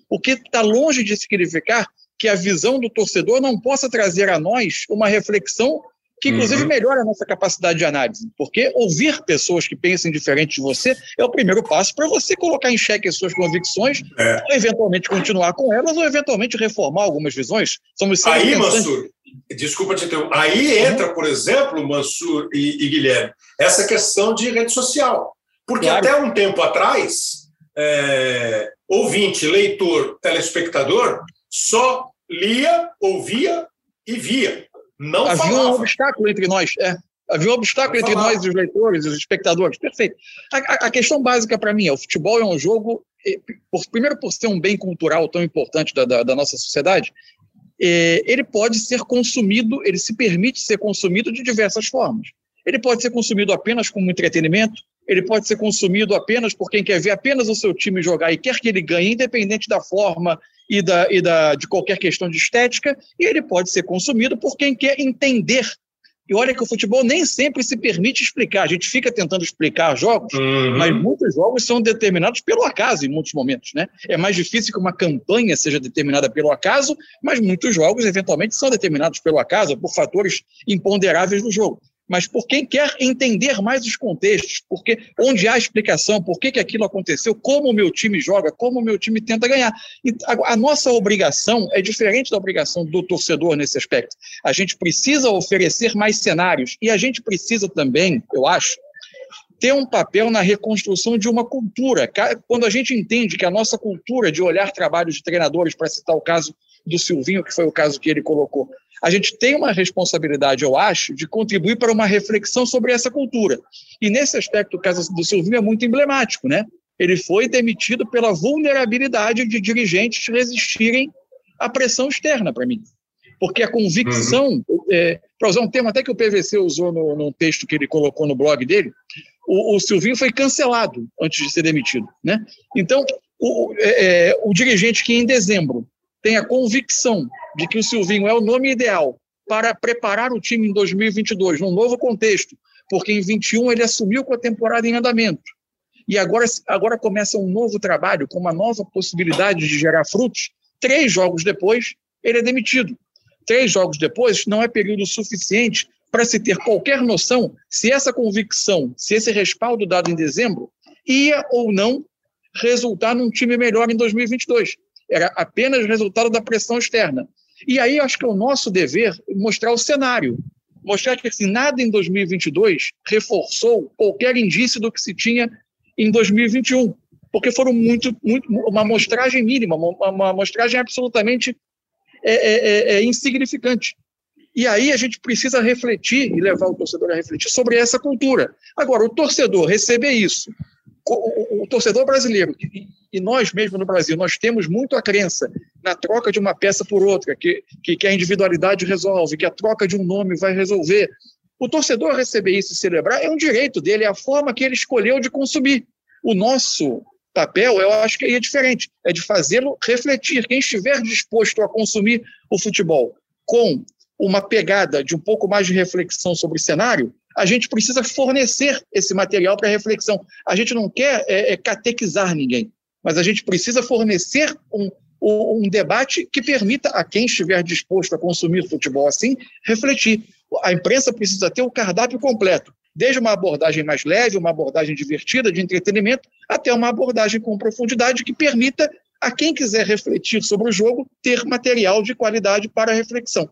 O que está longe de significar que a visão do torcedor não possa trazer a nós uma reflexão que inclusive uhum. melhora a nossa capacidade de análise, porque ouvir pessoas que pensem diferente de você é o primeiro passo para você colocar em xeque as suas convicções, é. ou eventualmente continuar com elas, ou eventualmente reformar algumas visões. Somos Aí, Mansur, desculpa te interromper, aí entra, por exemplo, Mansur e, e Guilherme, essa questão de rede social. Porque claro. até um tempo atrás, é, ouvinte, leitor, telespectador, só lia, ouvia e via. Não Havia falava. um obstáculo entre nós. É. Havia um obstáculo entre nós, os leitores, os espectadores. Perfeito. A, a questão básica para mim é: o futebol é um jogo, por, primeiro, por ser um bem cultural tão importante da, da, da nossa sociedade, é, ele pode ser consumido, ele se permite ser consumido de diversas formas. Ele pode ser consumido apenas como entretenimento, ele pode ser consumido apenas por quem quer ver apenas o seu time jogar e quer que ele ganhe, independente da forma e, da, e da, de qualquer questão de estética, e ele pode ser consumido por quem quer entender. E olha que o futebol nem sempre se permite explicar. A gente fica tentando explicar jogos, uhum. mas muitos jogos são determinados pelo acaso em muitos momentos. Né? É mais difícil que uma campanha seja determinada pelo acaso, mas muitos jogos, eventualmente, são determinados pelo acaso, por fatores imponderáveis do jogo mas por quem quer entender mais os contextos, porque onde há explicação, por que, que aquilo aconteceu, como o meu time joga, como o meu time tenta ganhar. E a, a nossa obrigação é diferente da obrigação do torcedor nesse aspecto. A gente precisa oferecer mais cenários e a gente precisa também, eu acho, ter um papel na reconstrução de uma cultura. Quando a gente entende que a nossa cultura de olhar trabalhos de treinadores, para citar o caso do Silvinho, que foi o caso que ele colocou, a gente tem uma responsabilidade, eu acho, de contribuir para uma reflexão sobre essa cultura. E nesse aspecto, o caso do Silvinho é muito emblemático, né? Ele foi demitido pela vulnerabilidade de dirigentes resistirem à pressão externa, para mim. Porque a convicção, uhum. é, para usar um termo até que o PVC usou no, num texto que ele colocou no blog dele, o, o Silvinho foi cancelado antes de ser demitido. Né? Então, o, é, é o dirigente que em dezembro tem a convicção de que o Silvinho é o nome ideal para preparar o time em 2022, num novo contexto, porque em 21 ele assumiu com a temporada em andamento. E agora, agora começa um novo trabalho, com uma nova possibilidade de gerar frutos. Três jogos depois, ele é demitido. Três jogos depois não é período suficiente para se ter qualquer noção se essa convicção, se esse respaldo dado em dezembro, ia ou não resultar num time melhor em 2022 era apenas resultado da pressão externa. E aí acho que é o nosso dever mostrar o cenário, mostrar que assim, nada em 2022 reforçou qualquer indício do que se tinha em 2021, porque foram muito, muito uma amostragem mínima, uma, uma amostragem absolutamente é, é, é, é, insignificante. E aí a gente precisa refletir e levar o torcedor a refletir sobre essa cultura. Agora, o torcedor receber isso, o, o, torcedor brasileiro e nós mesmo no Brasil, nós temos muito a crença na troca de uma peça por outra, que, que, que a individualidade resolve, que a troca de um nome vai resolver. O torcedor receber isso e celebrar é um direito dele, é a forma que ele escolheu de consumir. O nosso papel, eu acho que é diferente, é de fazê-lo refletir. Quem estiver disposto a consumir o futebol com uma pegada de um pouco mais de reflexão sobre o cenário, a gente precisa fornecer esse material para reflexão. A gente não quer é, é, catequizar ninguém mas a gente precisa fornecer um, um debate que permita a quem estiver disposto a consumir futebol assim refletir. A imprensa precisa ter o cardápio completo, desde uma abordagem mais leve, uma abordagem divertida, de entretenimento, até uma abordagem com profundidade que permita a quem quiser refletir sobre o jogo ter material de qualidade para reflexão.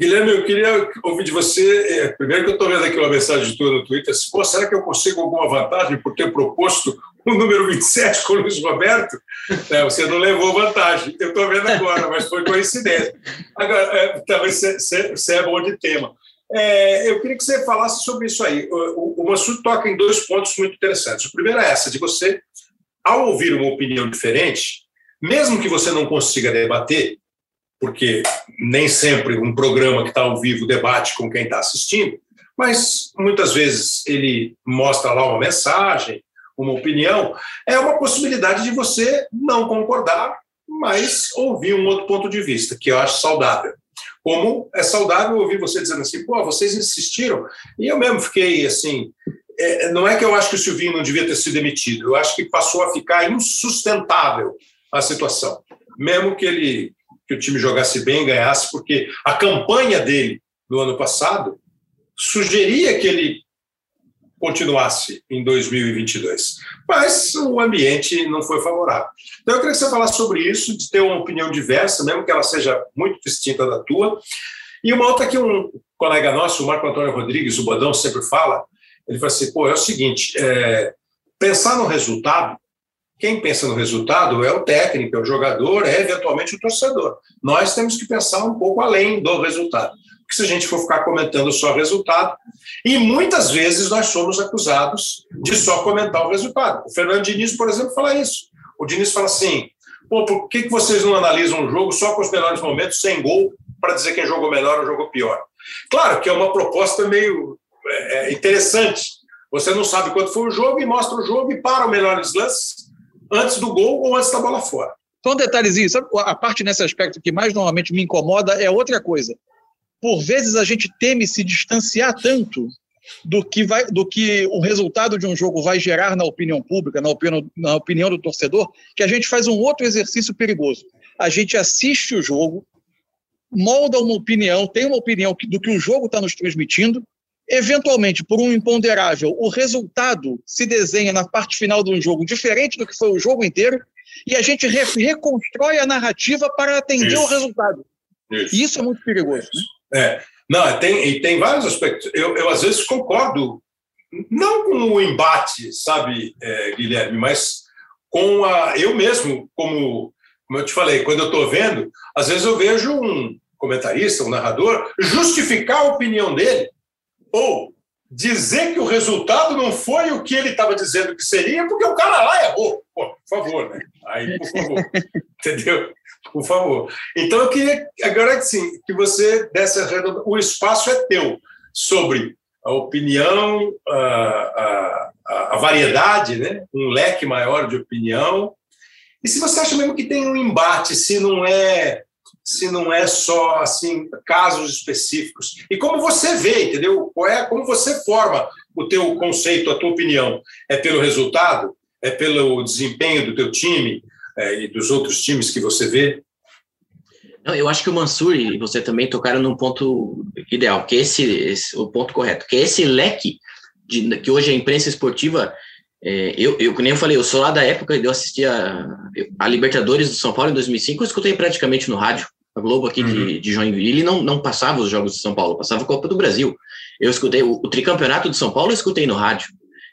Guilherme, eu queria ouvir de você. É, primeiro que eu estou vendo aqui uma mensagem tua no Twitter. Pô, será que eu consigo alguma vantagem por ter proposto o número 27 com o Luiz Roberto? É, você não levou vantagem. Eu estou vendo agora, mas foi coincidência. Agora, é, talvez você é bom de tema. É, eu queria que você falasse sobre isso aí. O, o Mansur toca em dois pontos muito interessantes. O primeiro é essa, de você, ao ouvir uma opinião diferente, mesmo que você não consiga debater, porque nem sempre um programa que está ao vivo debate com quem está assistindo, mas muitas vezes ele mostra lá uma mensagem, uma opinião, é uma possibilidade de você não concordar mas ouvi um outro ponto de vista, que eu acho saudável. Como é saudável ouvir você dizendo assim, pô, vocês insistiram, e eu mesmo fiquei assim. É, não é que eu acho que o Silvinho não devia ter sido demitido, eu acho que passou a ficar insustentável a situação. Mesmo que ele que o time jogasse bem, ganhasse, porque a campanha dele no ano passado sugeria que ele continuasse em 2022. Mas o ambiente não foi favorável. Então, eu queria que você falasse sobre isso, de ter uma opinião diversa, mesmo que ela seja muito distinta da tua. E uma outra que um colega nosso, o Marco Antônio Rodrigues, o Bodão, sempre fala, ele fala assim, pô, é o seguinte, é, pensar no resultado, quem pensa no resultado é o técnico, é o jogador, é eventualmente o torcedor. Nós temos que pensar um pouco além do resultado que se a gente for ficar comentando só o resultado, e muitas vezes nós somos acusados de só comentar o resultado. O Fernando Diniz, por exemplo, fala isso. O Diniz fala assim: Pô, por que, que vocês não analisam um jogo só com os melhores momentos, sem gol, para dizer quem jogou melhor ou jogou pior? Claro que é uma proposta meio é, é, interessante. Você não sabe quanto foi o jogo e mostra o jogo e para o melhores lances antes do gol ou antes da bola fora. Só um detalhezinho, sabe a parte nesse aspecto que mais normalmente me incomoda é outra coisa por vezes a gente teme se distanciar tanto do que, vai, do que o resultado de um jogo vai gerar na opinião pública, na opinião, na opinião do torcedor, que a gente faz um outro exercício perigoso. A gente assiste o jogo, molda uma opinião, tem uma opinião do que o jogo está nos transmitindo, eventualmente, por um imponderável, o resultado se desenha na parte final de um jogo diferente do que foi o jogo inteiro, e a gente re reconstrói a narrativa para atender Isso. o resultado. Isso. E isso é muito perigoso. Né? É. Não, tem, e tem vários aspectos. Eu, eu, às vezes, concordo, não com o embate, sabe, é, Guilherme, mas com a. Eu mesmo, como, como eu te falei, quando eu estou vendo, às vezes eu vejo um comentarista, um narrador, justificar a opinião dele, ou dizer que o resultado não foi o que ele estava dizendo que seria, porque o cara lá errou. Pô, por favor, né? Aí, por favor. Entendeu? Por favor. Então, eu queria agora que sim, que você desse o espaço é teu sobre a opinião, a, a, a, variedade, né? um leque maior de opinião. E se você acha mesmo que tem um embate, se não é se não é só assim casos específicos e como você vê, entendeu? Qual é como você forma o teu conceito, a tua opinião? É pelo resultado? É pelo desempenho do teu time? é, e dos outros times que você vê? Não, eu acho que o Mansur e você também tocaram num ponto ideal, que esse, esse o ponto correto, que esse leque de, que hoje a imprensa esportiva, é, eu, eu, como eu falei, eu sou lá da época de eu assistir a, a, Libertadores do São Paulo em 2005, eu escutei praticamente no rádio, a Globo aqui uhum. de, de Joinville não, não passava os jogos de São Paulo, passava a Copa do Brasil. Eu escutei o, o tricampeonato de São Paulo, eu escutei no rádio.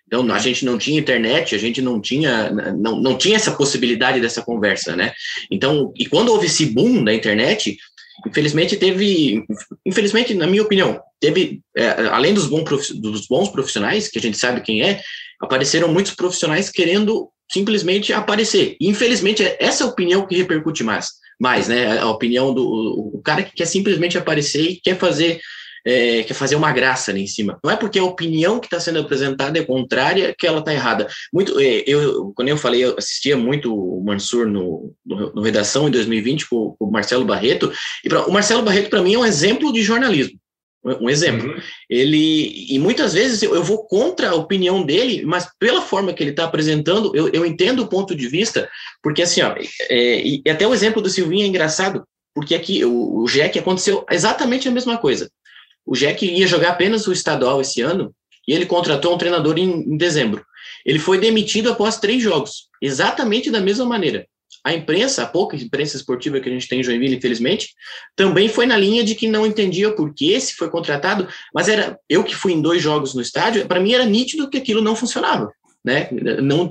Então, a gente não tinha internet, a gente não tinha, não, não tinha essa possibilidade dessa conversa, né? Então, e quando houve esse boom da internet, infelizmente teve, infelizmente, na minha opinião, teve, é, além dos, bons dos bons profissionais, que a gente sabe quem é, apareceram muitos profissionais querendo simplesmente aparecer. E, infelizmente, é essa opinião que repercute mais, mais, né? A opinião do o cara que quer simplesmente aparecer e quer fazer é, quer fazer uma graça ali em cima. Não é porque a opinião que está sendo apresentada é contrária que ela está errada. Muito, é, eu, quando eu falei, eu assistia muito o Mansur no, no, no Redação em 2020 com, com, o Marcelo Barreto, e pra, o Marcelo Barreto, para mim, é um exemplo de jornalismo. Um exemplo. Uhum. Ele, e muitas vezes eu, vou contra a opinião dele, mas pela forma que ele está apresentando, eu, eu entendo o ponto de vista, porque assim, ó, é, e até o exemplo do Silvinho é engraçado, porque aqui o, o Jack aconteceu exatamente a mesma coisa. O Jack ia jogar apenas o estadual esse ano e ele contratou um treinador em, em dezembro. Ele foi demitido após três jogos, exatamente da mesma maneira. A imprensa, a pouca imprensa esportiva que a gente tem em Joinville, infelizmente, também foi na linha de que não entendia por que esse foi contratado, mas era eu que fui em dois jogos no estádio, para mim era nítido que aquilo não funcionava, né? Não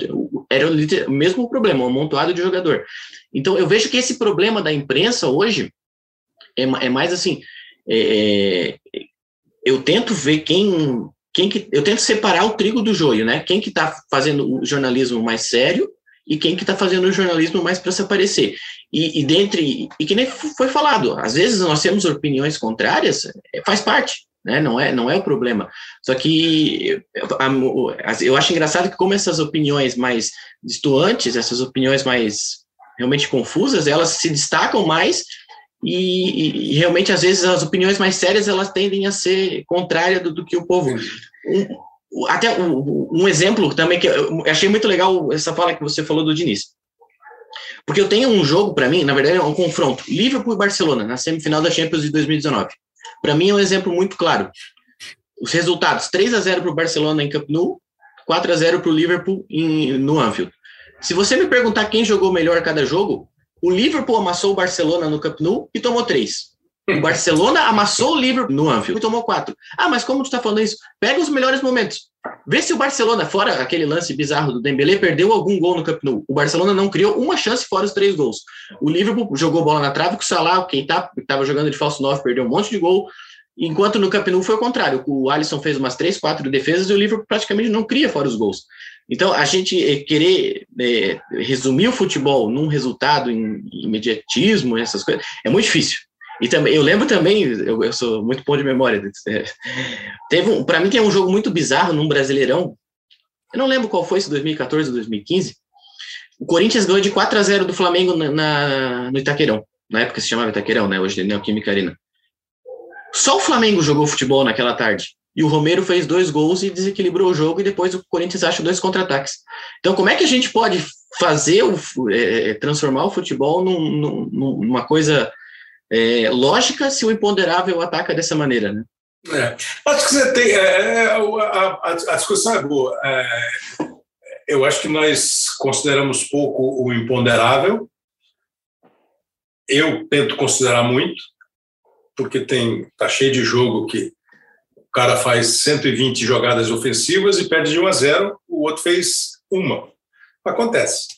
era o mesmo problema, um amontoado de jogador. Então eu vejo que esse problema da imprensa hoje é, é mais assim, é, eu tento ver quem, quem que, eu tento separar o trigo do joio, né? Quem que está fazendo o jornalismo mais sério e quem que está fazendo o jornalismo mais para se aparecer. E, e dentre, e que nem foi falado, às vezes nós temos opiniões contrárias, é, faz parte, né? Não é, não é o problema. Só que eu acho engraçado que como essas opiniões mais distantes, essas opiniões mais realmente confusas, elas se destacam mais e, e, realmente às vezes as opiniões mais sérias elas tendem a ser contrárias do, do que o povo. Um, até um, exemplo também que eu achei muito legal essa fala que você falou do Diniz. Porque eu tenho um jogo para mim, na verdade é um confronto, Liverpool e Barcelona na semifinal da Champions de 2019. Para mim é um exemplo muito claro. Os resultados: 3 a 0 para o Barcelona em Camp Nou, 4 a 0 para o Liverpool em, no Anfield. Se você me perguntar quem jogou melhor cada jogo, o Liverpool amassou o Barcelona no Camp Nou e tomou três. O Barcelona amassou o Liverpool no Anfield e tomou quatro. Ah, mas como tu está falando isso? Pega os melhores momentos. Vê se o Barcelona, fora aquele lance bizarro do Dembélé, perdeu algum gol no Camp Nou. O Barcelona não criou uma chance fora os três gols. O Liverpool jogou bola na trave com o Salah, quem tá, estava jogando de falso 9, perdeu um monte de gol. Enquanto no Camp Nou foi o contrário. O Alisson fez umas três, quatro defesas e o Liverpool praticamente não cria fora os gols. Então, a gente eh, querer é, resumir o futebol num resultado em imediatismo, essas coisas, é muito difícil. E também, eu lembro também, eu, eu sou muito bom de memória. É, teve um, para mim tem um jogo muito bizarro num Brasileirão. Eu não lembro qual foi, se 2014 ou 2015. O Corinthians ganhou de 4 a 0 do Flamengo na, na, no Itaquerão. Na época se chamava Itaquerão, né? Hoje é Neoquímica Arena. Só o Flamengo jogou futebol naquela tarde. E o Romero fez dois gols e desequilibrou o jogo, e depois o Corinthians acha dois contra-ataques. Então, como é que a gente pode fazer, o, é, é transformar o futebol num, num, numa coisa é, lógica se o imponderável ataca dessa maneira, né? É. Acho que você tem. É, é a, a, a, discussão é boa. É, eu acho que nós consideramos pouco o imponderável. Eu tento considerar muito, porque tem tá cheio de jogo que o cara faz 120 jogadas ofensivas e perde de 1 a 0, o outro fez uma. Acontece.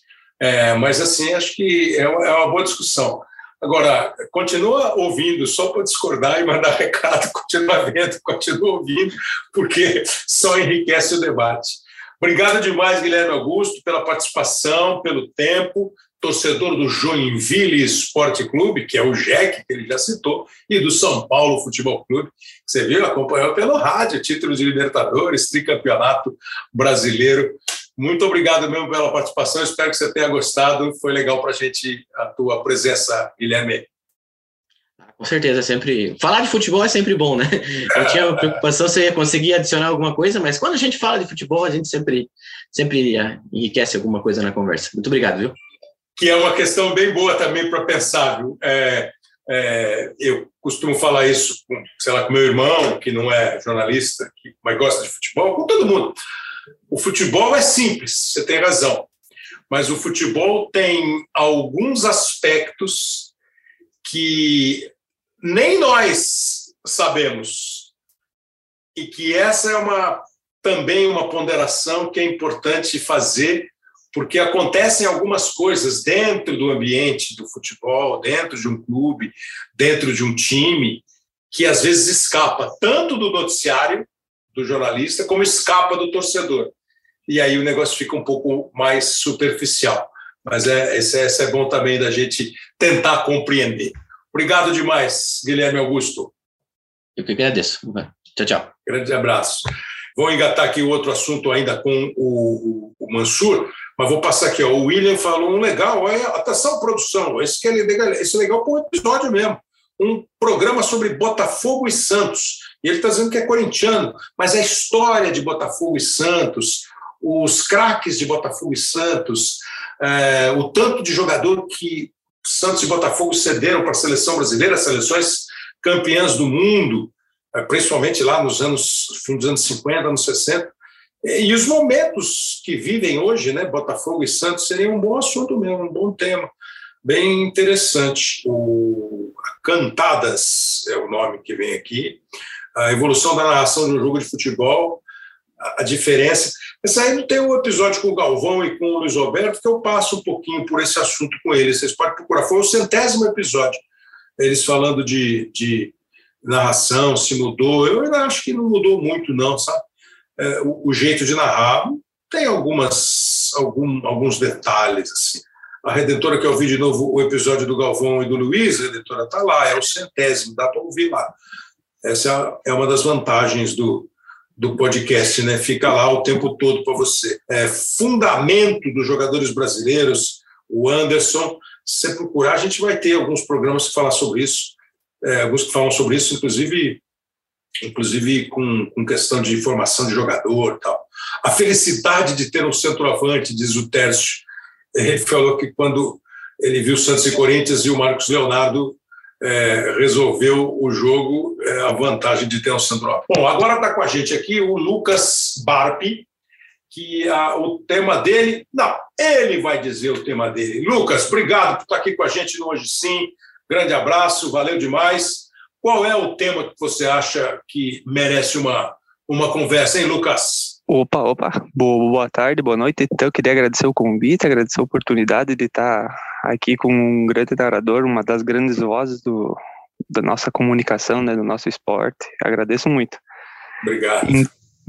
É, mas assim, acho que é uma, é uma boa discussão. Agora, continua ouvindo, só para discordar e mandar recado, continua vendo, continua ouvindo, porque só enriquece o debate. Obrigado demais, Guilherme Augusto, pela participação, pelo tempo, torcedor do Joinville Esporte Clube, que é o JEC, que ele já citou, e do São Paulo Futebol Clube, que você viu, acompanhou pelo rádio, títulos de Libertadores, tricampeonato brasileiro. Muito obrigado mesmo pela participação, espero que você tenha gostado, foi legal para a gente a tua presença, Guilherme. Com certeza, sempre. Falar de futebol é sempre bom, né? Eu tinha preocupação se ia conseguir adicionar alguma coisa, mas quando a gente fala de futebol, a gente sempre, sempre enriquece alguma coisa na conversa. Muito obrigado, viu? Que é uma questão bem boa também para pensar, viu? É, é, eu costumo falar isso com, sei lá, com meu irmão, que não é jornalista, que, mas gosta de futebol, com todo mundo. O futebol é simples, você tem razão, mas o futebol tem alguns aspectos que nem nós sabemos. E que essa é uma também uma ponderação que é importante fazer porque acontecem algumas coisas dentro do ambiente do futebol, dentro de um clube, dentro de um time, que às vezes escapa tanto do noticiário do jornalista como escapa do torcedor e aí o negócio fica um pouco mais superficial. Mas é, esse, esse é bom também da gente tentar compreender. Obrigado demais, Guilherme Augusto. Eu que agradeço. Tchau, tchau. Grande abraço. Vou engatar aqui outro assunto ainda com o, o Mansur, mas vou passar aqui. Ó. O William falou um legal, é, atenção produção, esse, que é legal, esse é legal para um episódio mesmo. Um programa sobre Botafogo e Santos. E ele está dizendo que é corintiano, mas a história de Botafogo e Santos, os craques de Botafogo e Santos, é, o tanto de jogador que Santos e Botafogo cederam para a seleção brasileira, seleções campeãs do mundo, é, principalmente lá nos anos, fim dos anos 50, anos 60, e os momentos que vivem hoje, né, Botafogo e Santos, seria um bom assunto mesmo, um bom tema, bem interessante. O Cantadas é o nome que vem aqui, a evolução da narração do jogo de futebol, a diferença. Esse aí tem um episódio com o Galvão e com o Luiz Alberto que eu passo um pouquinho por esse assunto com eles. Vocês podem procurar. Foi o centésimo episódio. Eles falando de, de narração, se mudou. Eu ainda acho que não mudou muito, não, sabe? É, o, o, jeito de narrar tem algumas, algum, alguns detalhes, assim. A Redentora, que eu vi de novo o episódio do Galvão e do Luiz, a Redentora está lá, é o centésimo, dá para ouvir lá. Essa é uma das vantagens do, do podcast, né? Fica lá o tempo todo para você. É fundamento dos jogadores brasileiros, o Anderson. Se você procurar, a gente vai ter alguns programas que falar sobre isso, é, alguns que falam sobre isso, inclusive, inclusive com, com questão de formação de jogador tal. A felicidade de ter um centroavante, diz o Tércio. Ele falou que quando ele viu Santos e Corinthians e o Marcos Leonardo é, resolveu o jogo, é, a vantagem de ter um centroavante. Bom, agora está com a gente aqui o Lucas Barpi, que a, o tema dele. Não, ele vai dizer o tema dele. Lucas, obrigado por estar aqui com a gente Hoje Sim. Grande abraço, valeu demais. Qual é o tema que você acha que merece uma, uma conversa, hein, Lucas? Opa, opa, boa, boa tarde, boa noite. Então, eu queria agradecer o convite, agradecer a oportunidade de estar aqui com um grande narrador, uma das grandes vozes do, da nossa comunicação, né, do nosso esporte. Agradeço muito. Obrigado.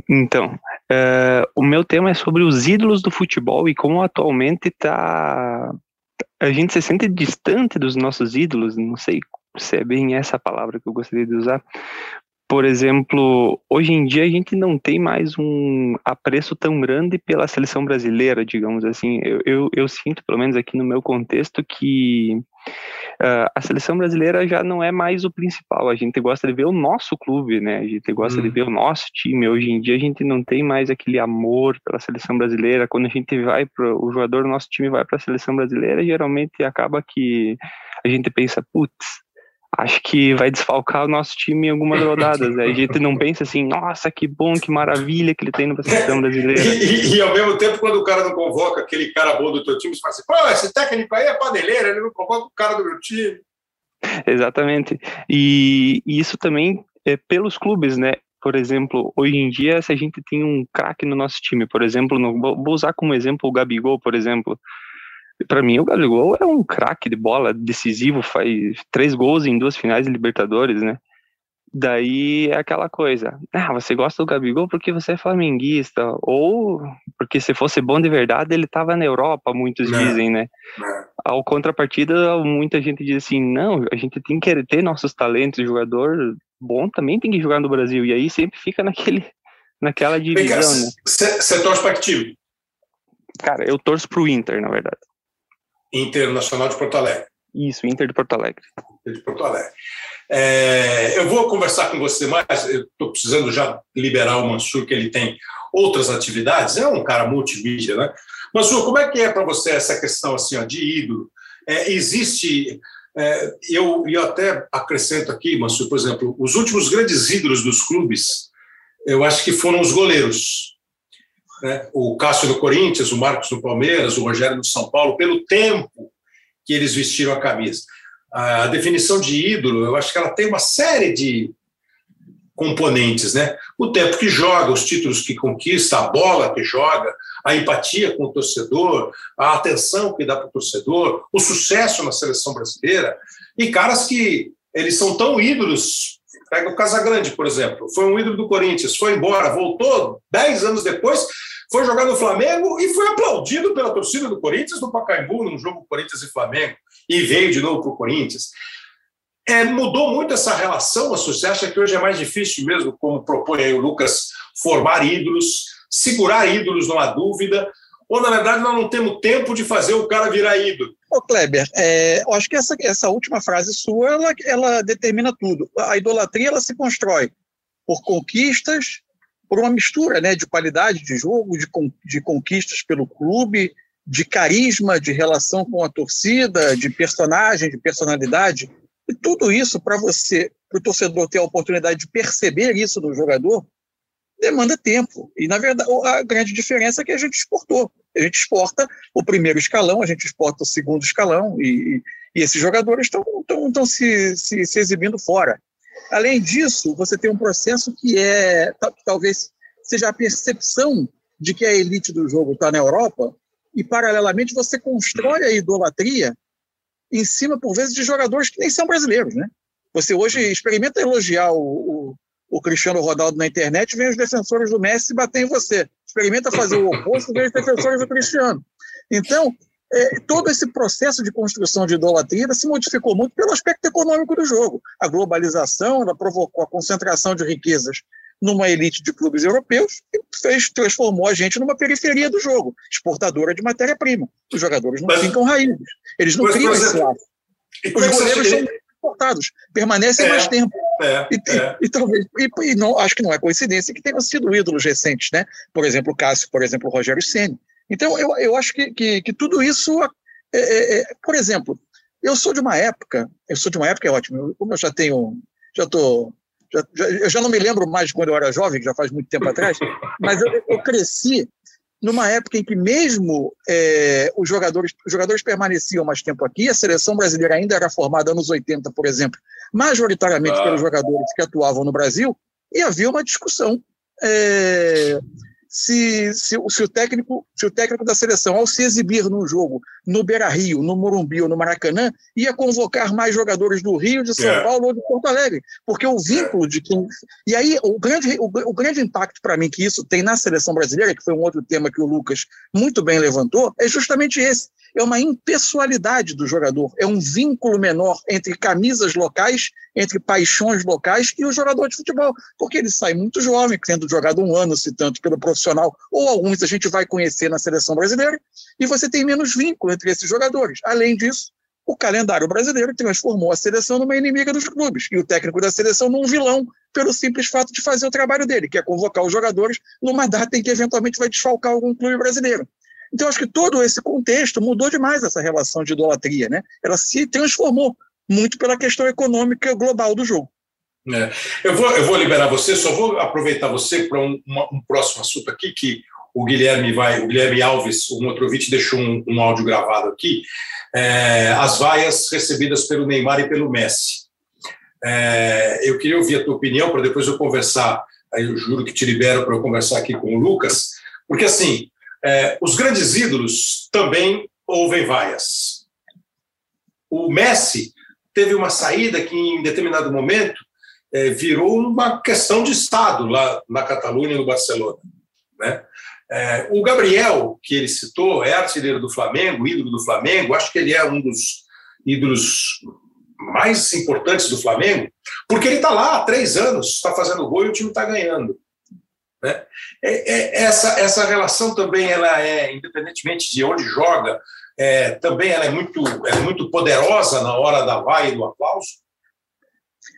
Então, uh, o meu tema é sobre os ídolos do futebol e como atualmente está a gente se sente distante dos nossos ídolos, não sei se é bem essa palavra que eu gostaria de usar. Por exemplo, hoje em dia a gente não tem mais um apreço tão grande pela seleção brasileira, digamos assim. Eu, eu, eu sinto, pelo menos aqui no meu contexto, que uh, a seleção brasileira já não é mais o principal. A gente gosta de ver o nosso clube, né? A gente gosta hum. de ver o nosso time. Hoje em dia a gente não tem mais aquele amor pela seleção brasileira. Quando a gente vai para o jogador do nosso time vai para a seleção brasileira, geralmente acaba que a gente pensa, putz, acho que vai desfalcar o nosso time em algumas rodadas. Né? A gente não pensa assim, nossa, que bom, que maravilha que ele tem na seleção brasileira. E, e, e, ao mesmo tempo, quando o cara não convoca aquele cara bom do teu time, você fala assim, pô, esse técnico aí é paneleiro, ele não convoca o cara do meu time. Exatamente. E, e isso também é pelos clubes, né? Por exemplo, hoje em dia, se a gente tem um craque no nosso time, por exemplo, no, vou usar como exemplo o Gabigol, por exemplo, para mim, o Gabigol é um craque de bola, decisivo, faz três gols em duas finais de Libertadores, né? Daí é aquela coisa, ah, você gosta do Gabigol porque você é flamenguista, ou porque se fosse bom de verdade, ele estava na Europa, muitos não, dizem, né? Não. Ao contrapartida, muita gente diz assim, não, a gente tem que ter nossos talentos, jogador bom também tem que jogar no Brasil, e aí sempre fica naquele, naquela divisão, né? Você torce para que time? Cara, eu torço pro Inter, na verdade. Internacional de Porto Alegre. Isso, Inter de Porto Alegre. Inter de Porto Alegre. É, eu vou conversar com você mais, eu estou precisando já liberar o Mansur, que ele tem outras atividades, é um cara multimídia, né? Mansur, como é que é para você essa questão assim, ó, de ídolo? É, existe, é, eu, eu até acrescento aqui, Mansur, por exemplo, os últimos grandes ídolos dos clubes, eu acho que foram os goleiros né? o Cássio no Corinthians, o Marcos no Palmeiras, o Rogério no São Paulo, pelo tempo que eles vestiram a camisa. A definição de ídolo, eu acho que ela tem uma série de componentes, né? O tempo que joga, os títulos que conquista, a bola que joga, a empatia com o torcedor, a atenção que dá para o torcedor, o sucesso na seleção brasileira e caras que eles são tão ídolos. Pega o Casagrande, por exemplo, foi um ídolo do Corinthians, foi embora, voltou dez anos depois, foi jogar no Flamengo e foi aplaudido pela torcida do Corinthians no Pacaembu, num jogo Corinthians e Flamengo, e veio de novo para o Corinthians. É, mudou muito essa relação, você acha que hoje é mais difícil mesmo, como propõe aí o Lucas, formar ídolos, segurar ídolos, não há dúvida, ou na verdade nós não temos tempo de fazer o cara virar ídolo? Ô Kleber, é, eu acho que essa, essa última frase sua, ela, ela determina tudo. A idolatria, ela se constrói por conquistas, por uma mistura né, de qualidade de jogo, de, de conquistas pelo clube, de carisma, de relação com a torcida, de personagem, de personalidade. E tudo isso para você, para o torcedor ter a oportunidade de perceber isso do jogador, demanda tempo. E, na verdade, a grande diferença é que a gente exportou. A gente exporta o primeiro escalão, a gente exporta o segundo escalão, e, e esses jogadores estão se, se, se exibindo fora. Além disso, você tem um processo que é talvez seja a percepção de que a elite do jogo está na Europa e, paralelamente, você constrói a idolatria em cima, por vezes, de jogadores que nem são brasileiros, né? Você hoje experimenta elogiar o, o, o Cristiano Ronaldo na internet, vem os defensores do Messi bater em você. Experimenta fazer o oposto, vem os defensores do Cristiano. Então, é, todo esse processo de construção de idolatria se modificou muito pelo aspecto econômico do jogo. A globalização provocou a concentração de riquezas numa elite de clubes europeus e fez, transformou a gente numa periferia do jogo, exportadora de matéria-prima. Os jogadores não Mas, ficam raízes, eles não criam esse laço. Os goleiros são exportados, permanecem é, mais tempo. É, e, é. E, e, talvez, e, e, não, acho que não é coincidência que tenham sido ídolos recentes, né? Por exemplo, o Cássio, por exemplo, o Rogério Ceni. Então, eu, eu acho que, que, que tudo isso, é, é, é, por exemplo, eu sou de uma época, eu sou de uma época, é ótimo, como eu já tenho, já estou já, já, eu já não me lembro mais de quando eu era jovem, que já faz muito tempo atrás, mas eu, eu cresci numa época em que mesmo é, os, jogadores, os jogadores permaneciam mais tempo aqui, a seleção brasileira ainda era formada anos 80, por exemplo, majoritariamente ah. pelos jogadores que atuavam no Brasil, e havia uma discussão é, se, se, se, o técnico, se o técnico da seleção, ao se exibir num jogo no Beira Rio, no Morumbi ou no Maracanã, ia convocar mais jogadores do Rio, de São é. Paulo ou de Porto Alegre. Porque o vínculo de quem. E aí, o grande, o, o grande impacto para mim que isso tem na seleção brasileira, que foi um outro tema que o Lucas muito bem levantou, é justamente esse é uma impessoalidade do jogador, é um vínculo menor entre camisas locais, entre paixões locais e o jogador de futebol, porque ele sai muito jovem, tendo jogado um ano, se tanto pelo profissional, ou alguns a gente vai conhecer na seleção brasileira, e você tem menos vínculo entre esses jogadores. Além disso, o calendário brasileiro transformou a seleção numa inimiga dos clubes e o técnico da seleção num vilão pelo simples fato de fazer o trabalho dele, que é convocar os jogadores numa data em que eventualmente vai desfalcar algum clube brasileiro. Então, acho que todo esse contexto mudou demais essa relação de idolatria, né? Ela se transformou muito pela questão econômica global do jogo. É. Eu, vou, eu vou liberar você, só vou aproveitar você para um, um, próximo assunto aqui, que o Guilherme vai, o Guilherme Alves, um outro deixou um, um áudio gravado aqui. É, as vaias recebidas pelo Neymar e pelo Messi. É, eu queria ouvir a tua opinião para depois eu conversar. Aí eu juro que te libero para eu conversar aqui com o Lucas, porque assim é, os grandes ídolos também ouvem vaias. O Messi teve uma saída que, em determinado momento, é, virou uma questão de Estado lá na Catalunha, no Barcelona. Né? É, o Gabriel, que ele citou, é artilheiro do Flamengo, ídolo do Flamengo, acho que ele é um dos ídolos mais importantes do Flamengo, porque ele está lá há três anos, está fazendo gol e o time está ganhando. Né? É, é, essa, essa relação também, ela é, independentemente de onde joga, é, também ela é, muito, é muito poderosa na hora da vai e do aplauso?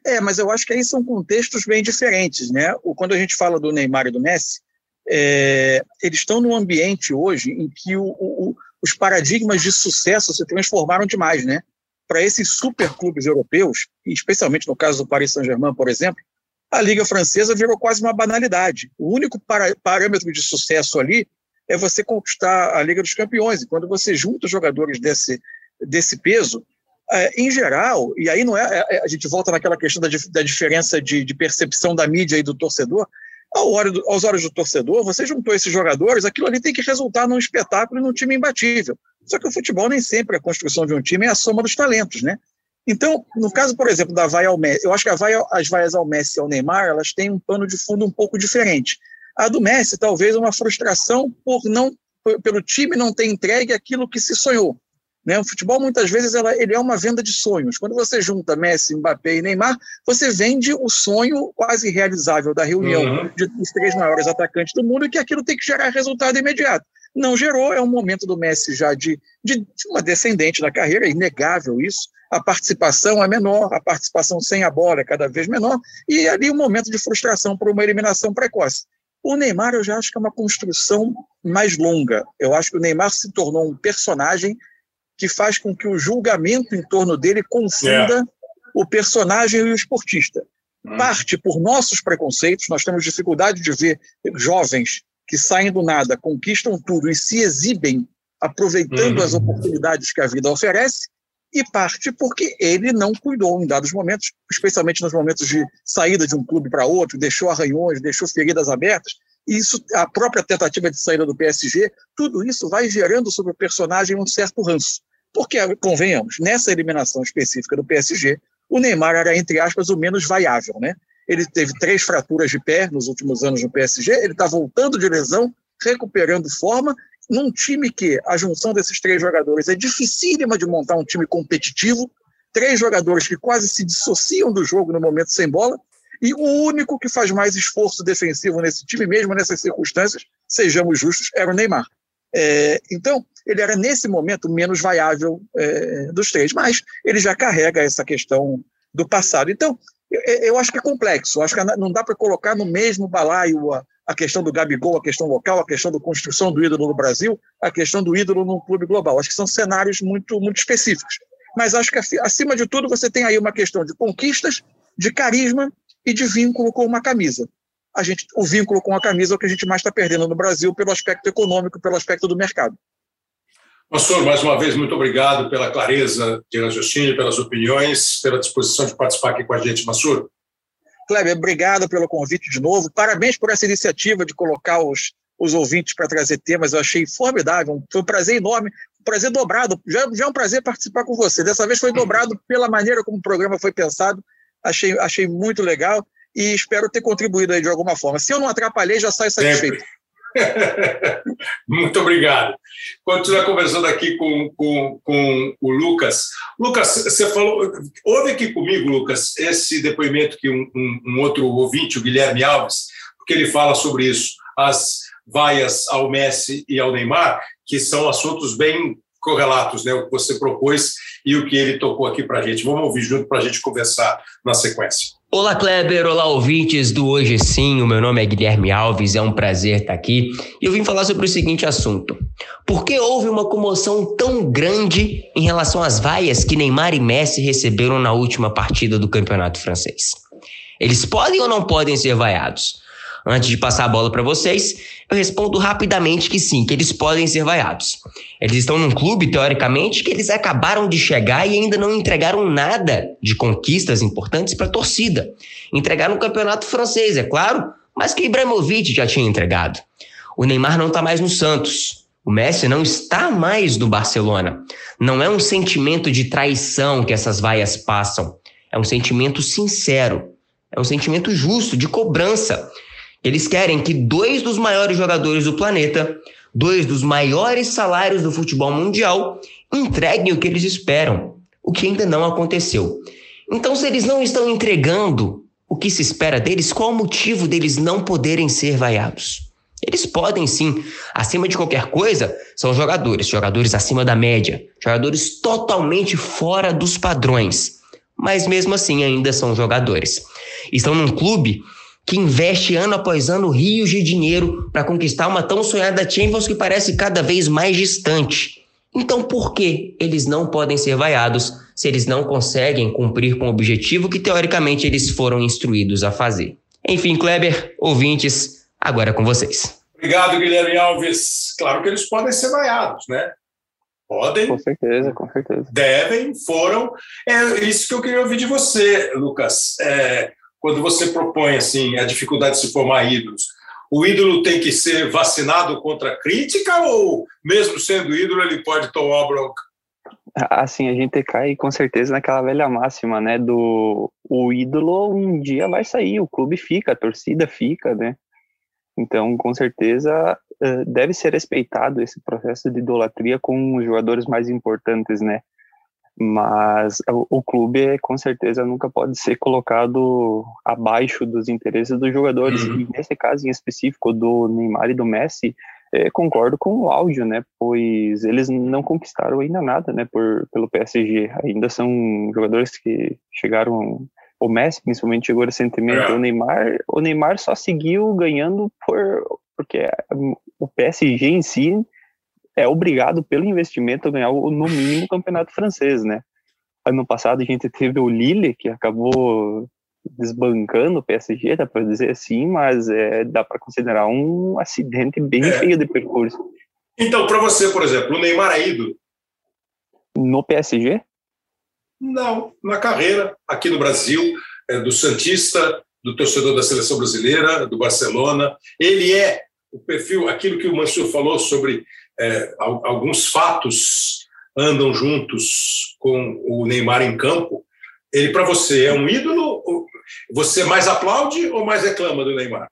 É, mas eu acho que aí são contextos bem diferentes. Né? Quando a gente fala do Neymar e do Messi, é, eles estão num ambiente hoje em que o, o, os paradigmas de sucesso se transformaram demais. Né? Para esses superclubes europeus, especialmente no caso do Paris Saint-Germain, por exemplo, a Liga Francesa virou quase uma banalidade. O único para, parâmetro de sucesso ali é você conquistar a Liga dos Campeões. E quando você junta jogadores desse, desse peso, é, em geral, e aí não é, é, é a gente volta naquela questão da, da diferença de, de, percepção da mídia e do torcedor, ao hora do, aos olhos do torcedor, você juntou esses jogadores, aquilo ali tem que resultar num espetáculo e num time imbatível. Só que o futebol nem sempre a construção de um time é a soma dos talentos, né? Então, no caso, por exemplo, da vaia ao Messi, eu acho que vaia, as vaias ao Messi e ao Neymar, elas têm um pano de fundo um pouco diferente. A do Messi, talvez, uma frustração por não pelo time não ter entregue aquilo que se sonhou. Né? O futebol, muitas vezes, ela, ele é uma venda de sonhos. Quando você junta Messi, Mbappé e Neymar, você vende o sonho quase realizável da reunião uhum. de, dos três maiores atacantes do mundo e que aquilo tem que gerar resultado imediato. Não gerou, é um momento do Messi já de, de, de uma descendente da carreira, é inegável isso a participação é menor, a participação sem a bola é cada vez menor, e ali um momento de frustração por uma eliminação precoce. O Neymar, eu já acho que é uma construção mais longa. Eu acho que o Neymar se tornou um personagem que faz com que o julgamento em torno dele confunda é. o personagem e o esportista. Hum. Parte por nossos preconceitos, nós temos dificuldade de ver jovens que saem do nada, conquistam tudo e se exibem aproveitando uhum. as oportunidades que a vida oferece, e parte porque ele não cuidou em dados momentos, especialmente nos momentos de saída de um clube para outro, deixou arranhões, deixou feridas abertas. E isso, a própria tentativa de saída do PSG, tudo isso vai gerando sobre o personagem um certo ranço. Porque, convenhamos, nessa eliminação específica do PSG, o Neymar era, entre aspas, o menos vaiável. Né? Ele teve três fraturas de pé nos últimos anos no PSG, ele está voltando de lesão, recuperando forma num time que a junção desses três jogadores é dificílima de montar um time competitivo, três jogadores que quase se dissociam do jogo no momento sem bola, E o único que faz mais esforço defensivo nesse time, mesmo nessas circunstâncias, sejamos justos, era o Neymar. É, então, ele era nesse momento menos vaiável é, dos três, mas ele já carrega essa questão do passado. Então, eu, eu acho que é complexo, acho que não dá para colocar no mesmo balaio a, a questão do Gabigol, a questão local, a questão da construção do ídolo no Brasil, a questão do ídolo no clube global. Acho que são cenários muito, muito específicos. Mas acho que, acima de tudo, você tem aí uma questão de conquistas, de carisma e de vínculo com uma camisa. A gente, o vínculo com a camisa é o que a gente mais está perdendo no Brasil pelo aspecto econômico, pelo aspecto do mercado. Pastor, mais uma vez, muito obrigado pela clareza de raciocínio, pelas opiniões, pela disposição de participar aqui com a gente, Massur. Kleber, obrigado pelo convite de novo. Parabéns por essa iniciativa de colocar os, os ouvintes para trazer temas. Eu achei formidável. Foi um prazer enorme, um prazer dobrado. Já, já é um prazer participar com você. Dessa vez foi dobrado pela maneira como o programa foi pensado. Achei, achei muito legal e espero ter contribuído aí de alguma forma. Se eu não atrapalhei, já saio satisfeito. Sempre. Muito obrigado. Continuar conversando aqui com, com, com o Lucas. Lucas, você falou. Ouve aqui comigo, Lucas, esse depoimento que um, um, um outro ouvinte, o Guilherme Alves, porque ele fala sobre isso, as vaias ao Messi e ao Neymar, que são assuntos bem correlatos, né? O que você propôs e o que ele tocou aqui para a gente. Vamos ouvir junto para a gente conversar na sequência. Olá, Kleber. Olá, ouvintes do Hoje Sim. O meu nome é Guilherme Alves. É um prazer estar aqui. E eu vim falar sobre o seguinte assunto: Por que houve uma comoção tão grande em relação às vaias que Neymar e Messi receberam na última partida do campeonato francês? Eles podem ou não podem ser vaiados? Antes de passar a bola para vocês, eu respondo rapidamente que sim, que eles podem ser vaiados. Eles estão num clube, teoricamente, que eles acabaram de chegar e ainda não entregaram nada de conquistas importantes para a torcida. Entregaram o campeonato francês, é claro, mas que Ibrahimovic já tinha entregado. O Neymar não está mais no Santos. O Messi não está mais no Barcelona. Não é um sentimento de traição que essas vaias passam. É um sentimento sincero. É um sentimento justo, de cobrança. Eles querem que dois dos maiores jogadores do planeta, dois dos maiores salários do futebol mundial, entreguem o que eles esperam, o que ainda não aconteceu. Então, se eles não estão entregando o que se espera deles, qual o motivo deles não poderem ser vaiados? Eles podem sim, acima de qualquer coisa, são jogadores, jogadores acima da média, jogadores totalmente fora dos padrões, mas mesmo assim ainda são jogadores. Estão num clube que investe ano após ano rios de dinheiro para conquistar uma tão sonhada Champions que parece cada vez mais distante. Então, por que eles não podem ser vaiados se eles não conseguem cumprir com o objetivo que teoricamente eles foram instruídos a fazer? Enfim, Kleber, ouvintes, agora é com vocês. Obrigado, Guilherme Alves. Claro que eles podem ser vaiados, né? Podem. Com certeza, com certeza. Devem, foram. É isso que eu queria ouvir de você, Lucas. É, quando você propõe assim a dificuldade de se formar ídolos, o ídolo tem que ser vacinado contra a crítica ou, mesmo sendo ídolo, ele pode tomar bronca? Assim, a gente cai com certeza naquela velha máxima, né? Do o ídolo um dia vai sair, o clube fica, a torcida fica, né? Então, com certeza, deve ser respeitado esse processo de idolatria com os jogadores mais importantes, né? Mas o, clube com certeza nunca pode ser colocado abaixo dos interesses dos jogadores uhum. e nesse caso em específico do Neymar e do Messi é, concordo com o áudio, né? Pois eles não conquistaram ainda nada, né? Por, pelo PSG. Ainda são jogadores que chegaram. O Messi, principalmente, chegou recentemente. É. O Neymar, o Neymar só seguiu ganhando por porque o PSG em si é obrigado pelo investimento a ganhar no mínimo o campeonato francês, né? Ano passado a gente teve o Lille, que acabou desbancando o PSG, dá para dizer assim, mas é, dá para considerar um acidente bem é. feio de percurso. Então, para você, por exemplo, o Neymar é ídolo? No PSG? Não, na carreira, aqui no Brasil, é, do Santista, do torcedor da seleção brasileira, do Barcelona. Ele é o perfil, aquilo que o Mansur falou sobre é, alguns fatos andam juntos com o Neymar em campo. Ele, para você, é um ídolo? Você mais aplaude ou mais reclama do Neymar?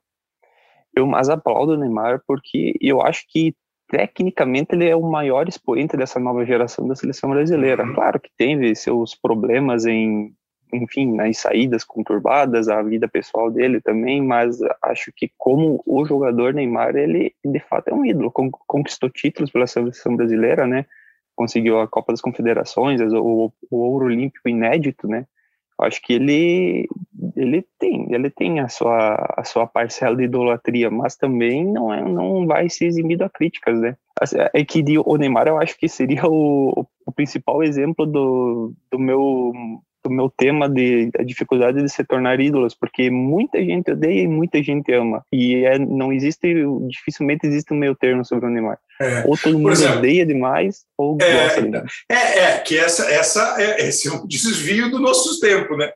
Eu mais aplaudo o Neymar porque eu acho que tecnicamente ele é o maior expoente dessa nova geração da seleção brasileira. Uhum. Claro que teve seus problemas em enfim, nas saídas conturbadas, a vida pessoal dele também, mas acho que como o jogador Neymar, ele de fato é um ídolo, conquistou títulos pela seleção brasileira, né? Conseguiu a Copa das Confederações, o, o ouro olímpico inédito, né? Acho que ele ele tem, ele tem a sua a sua parcela de idolatria, mas também não é não vai ser exibido a críticas, né? É que o Neymar eu acho que seria o, o principal exemplo do, do meu do meu tema de a dificuldade de se tornar ídolos, porque muita gente odeia e muita gente ama. E é, não existe, dificilmente existe um meio termo sobre o Neymar. É. Ou todo mundo exemplo, odeia demais, ou é, gosta demais. É, é, que essa, essa é, esse é um desvio do nosso tempo, né?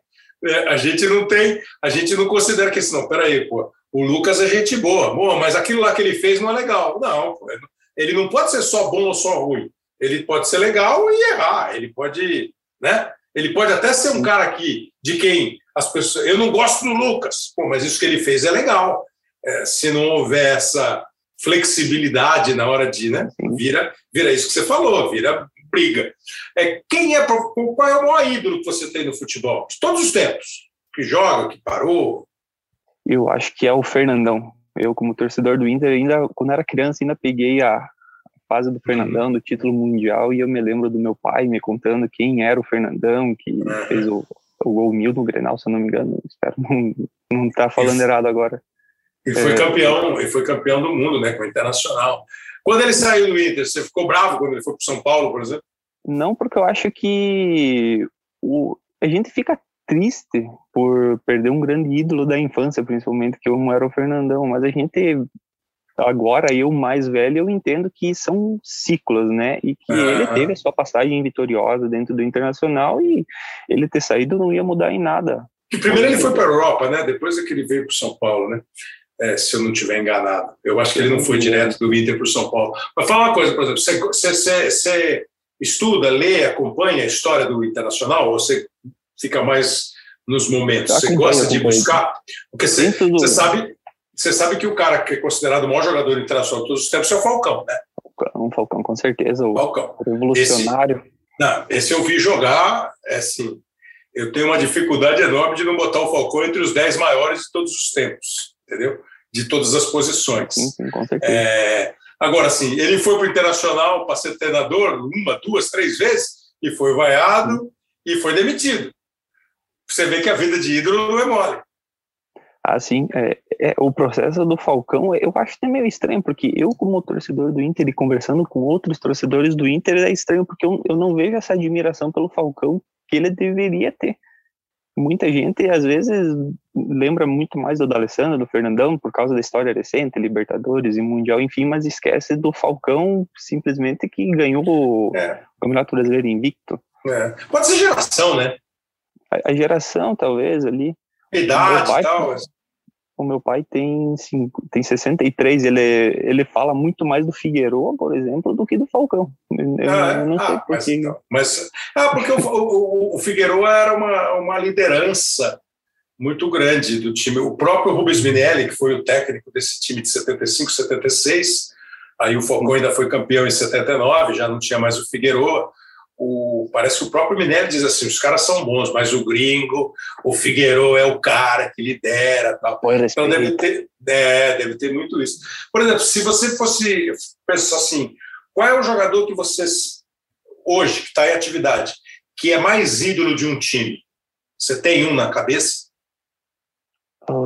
É, a gente não tem, a gente não considera que isso, não, peraí, pô, o Lucas é gente boa, boa, mas aquilo lá que ele fez não é legal. Não, pô, ele não pode ser só bom ou só ruim. Ele pode ser legal e errar, ele pode, né? Ele pode até ser um cara aqui de quem as pessoas. Eu não gosto do Lucas, Pô, mas isso que ele fez é legal. É, se não houver essa flexibilidade na hora de, né? Vira, vira isso que você falou, vira briga. É, quem é qual é o maior ídolo que você tem no futebol? De todos os tempos. Que joga, que parou? Eu acho que é o Fernandão. Eu, como torcedor do Inter, ainda quando era criança, ainda peguei a, fase do Fernandão, do título mundial, e eu me lembro do meu pai me contando quem era o Fernandão, que fez o, o gol mil no Grenal, se eu não me engano. Espero não, não tá falando errado agora. E foi é, campeão, e foi campeão do mundo, né, com o Internacional. Quando ele saiu do Inter, você ficou bravo quando ele foi para São Paulo, por exemplo? Não, porque eu acho que o, a gente fica triste por perder um grande ídolo da infância, principalmente, que não era o Fernandão, mas a gente agora eu mais velho eu entendo que são ciclos, né? E que uhum. ele teve a sua passagem vitoriosa dentro do internacional e ele ter saído não ia mudar em nada. Primeiro ele foi para a Europa, né? Depois é que ele veio para São Paulo, né? É, se eu não estiver enganado. Eu acho que ele não foi direto do Inter para o São Paulo. Mas fala uma coisa, por exemplo, você, você, você estuda, lê, acompanha a história do Internacional ou você fica mais nos momentos? Você gosta de buscar? Porque você, você sabe você sabe que o cara que é considerado o maior jogador internacional de todos os tempos é o Falcão, né? Falcão, Falcão com certeza. O Falcão. revolucionário. Esse, não, esse eu vi jogar, é assim, eu tenho uma dificuldade enorme de não botar o Falcão entre os 10 maiores de todos os tempos, entendeu? De todas as posições. Sim, sim com certeza. É, agora, assim, ele foi para o Internacional para ser treinador uma, duas, três vezes e foi vaiado sim. e foi demitido. Você vê que a vida de ídolo não é mole assim, é, é, o processo do Falcão, eu acho até meio estranho, porque eu, como torcedor do Inter e conversando com outros torcedores do Inter, é estranho, porque eu, eu não vejo essa admiração pelo Falcão que ele deveria ter. Muita gente, às vezes, lembra muito mais do D'Alessandro, do Fernandão, por causa da história recente, Libertadores e Mundial, enfim, mas esquece do Falcão, simplesmente, que ganhou o é. Campeonato Brasileiro invicto. É. Pode ser geração, né? A, a geração, talvez, ali. Idade e tal o meu pai tem, cinco, tem 63, ele, ele fala muito mais do Figueiredo, por exemplo, do que do Falcão. Eu, ah, eu não sei ah, mas, mas, ah, porque o, o, o Figueiredo era uma, uma liderança muito grande do time. O próprio Rubens Minelli, que foi o técnico desse time de 75, 76, aí o Falcão ainda foi campeão em 79, já não tinha mais o Figueiredo o, parece que o próprio Minelli diz assim: os caras são bons, mas o gringo, o Figueiredo é o cara que lidera. Tal. Então deve ter, é, deve ter muito isso. Por exemplo, se você fosse pensar assim, qual é o jogador que vocês, hoje, que está em atividade, que é mais ídolo de um time? Você tem um na cabeça?